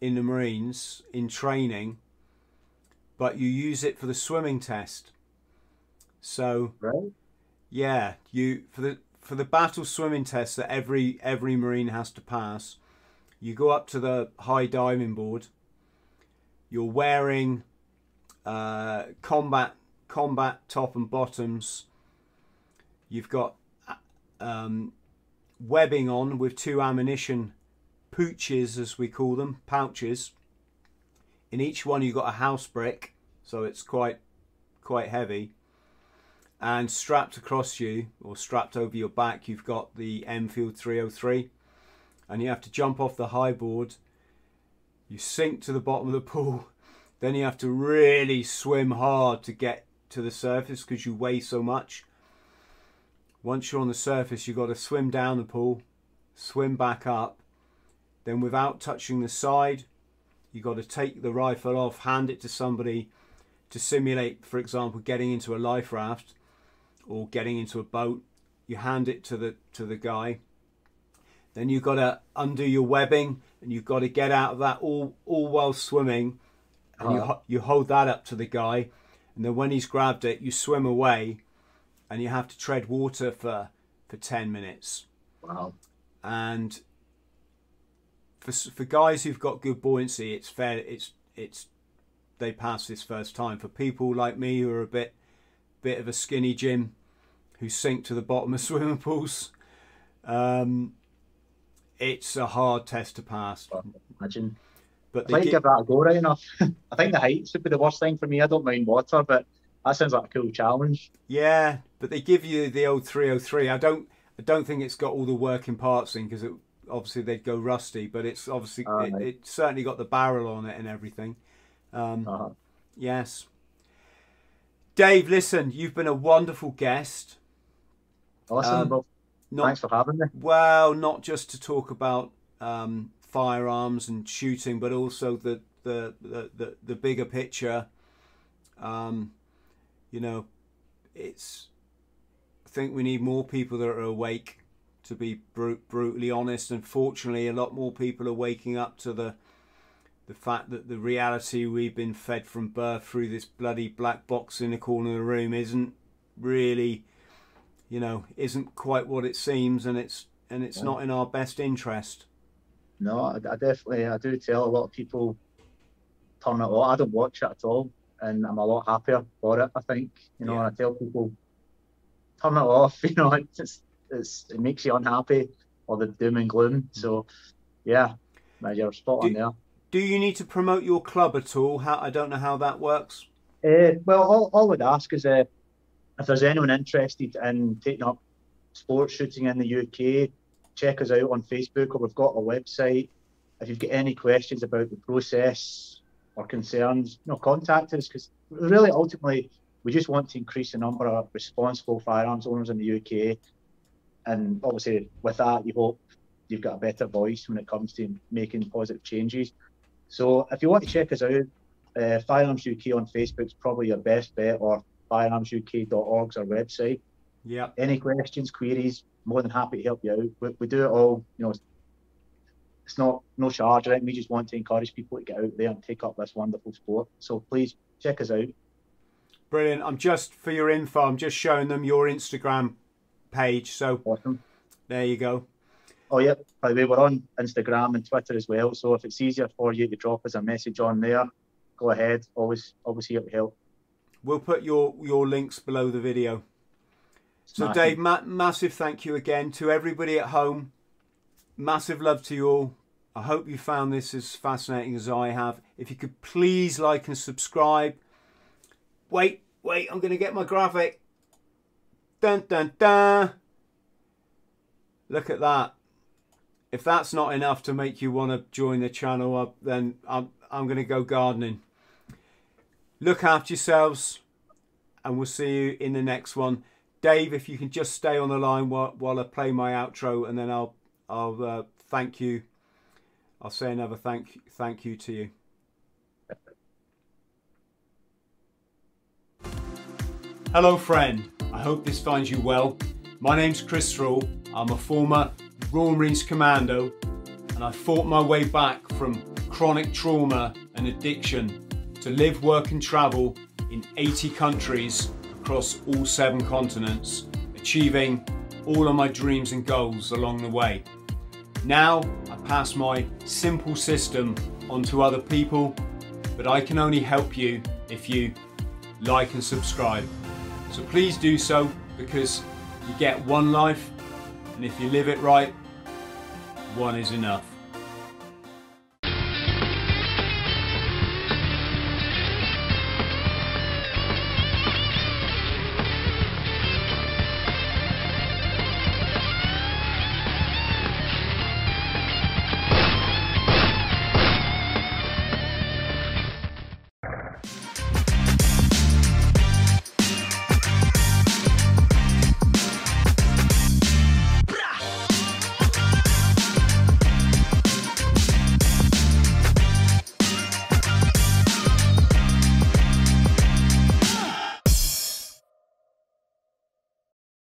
in the Marines in training, but you use it for the swimming test. So Right. yeah, you for the for the battle swimming test that every every Marine has to pass, you go up to the high diving board. You're wearing uh, combat combat top and bottoms. You've got uh, um, webbing on with two ammunition pooches, as we call them, pouches. In each one, you've got a house brick, so it's quite quite heavy. And strapped across you, or strapped over your back, you've got the Enfield 303, and you have to jump off the high board. You sink to the bottom of the pool, then you have to really swim hard to get to the surface because you weigh so much. Once you're on the surface, you've got to swim down the pool, swim back up. Then, without touching the side, you've got to take the rifle off, hand it to somebody to simulate, for example, getting into a life raft or getting into a boat. You hand it to the to the guy. Then you've got to undo your webbing, and you've got to get out of that all all while swimming. And you you hold that up to the guy, and then when he's grabbed it, you swim away, and you have to tread water for for ten minutes. Wow. And for for guys who've got good buoyancy, it's fair. It's it's they pass this first time. For people like me who are a bit bit of a skinny Jim, who sink to the bottom of swimming pools, um, it's a hard test to pass. Imagine. But they to give that a go right enough. I think the heights would be the worst thing for me. I don't mind water, but that sounds like a cool challenge. Yeah, but they give you the old 303. I don't I don't think it's got all the working parts in because it obviously they'd go rusty, but it's obviously Ah, it, it's certainly got the barrel on it and everything. Um, Uh-huh. Yes. Dave, listen, you've been a wonderful guest. Awesome. Um, Not thanks for having me. well, not just to talk about um, firearms and shooting, but also the the the, the, the bigger picture. Um, you know, it's. Think we need more people that are awake. To be bru- brutally honest, and fortunately, a lot more people are waking up to the the fact that the reality we've been fed from birth through this bloody black box in the corner of the room isn't really you know isn't quite what it seems and it's and it's Yeah. not in our best interest No, I, I definitely, I do tell a lot of people turn it off. I don't watch it at all, and I'm a lot happier for it. I think, you know, Yeah. and I tell people turn it off. You know, it's, just- it's it makes you unhappy or the doom and gloom. So, yeah, you're spot on there. do you need to promote your club at all how i don't know how that works Uh, well, all, all I would ask is uh, if there's anyone interested in taking up sports shooting in the UK, check us out on Facebook or we've got a website. If you've got any questions about the process or concerns, you know, contact us because really ultimately we just want to increase the number of responsible firearms owners in the UK. And obviously, with that, you hope you've got a better voice when it comes to making positive changes. So, if you want to check us out, uh, Firearms UK on Facebook is probably your best bet, or firearmsuk.org is our website. yeah Any questions, queries, more than happy to help you out. We, we do it all, you know, it's not no charge, right? We just want to encourage people to get out there and take up this wonderful sport. So please check us out. Brilliant i'm just for your info i'm just showing them your instagram page so Awesome. there you go Oh, yeah. By the way, we're on Instagram and Twitter as well. So if it's easier for you to drop us a message on there, go ahead. Always, always here to help. we'll put your your links below the video so Smashing. dave ma- massive thank you again to everybody at home massive love to you all I hope you found this as fascinating as I have. If you could please like and subscribe. Wait, wait, I'm going to get my graphic. Dun dun dun. Look at that. If that's not enough to make you want to join the channel, then I'm, I'm going to go gardening. Look after yourselves, and we'll see you in the next one. Dave, if you can just stay on the line while, while I play my outro, and then I'll I'll uh, thank you. I'll say another thank thank you to you. Hello, friend. I hope this finds you well. My name's Chris Thrall. I'm a former Royal Marines Commando, and I fought my way back from chronic trauma and addiction to live, work, and travel in 80 countries across all seven continents, achieving all of my dreams and goals along the way. Now I pass my simple system on to other people, but I can only help you if you like and subscribe. So please do so because you get one life, and if you live it right, one is enough.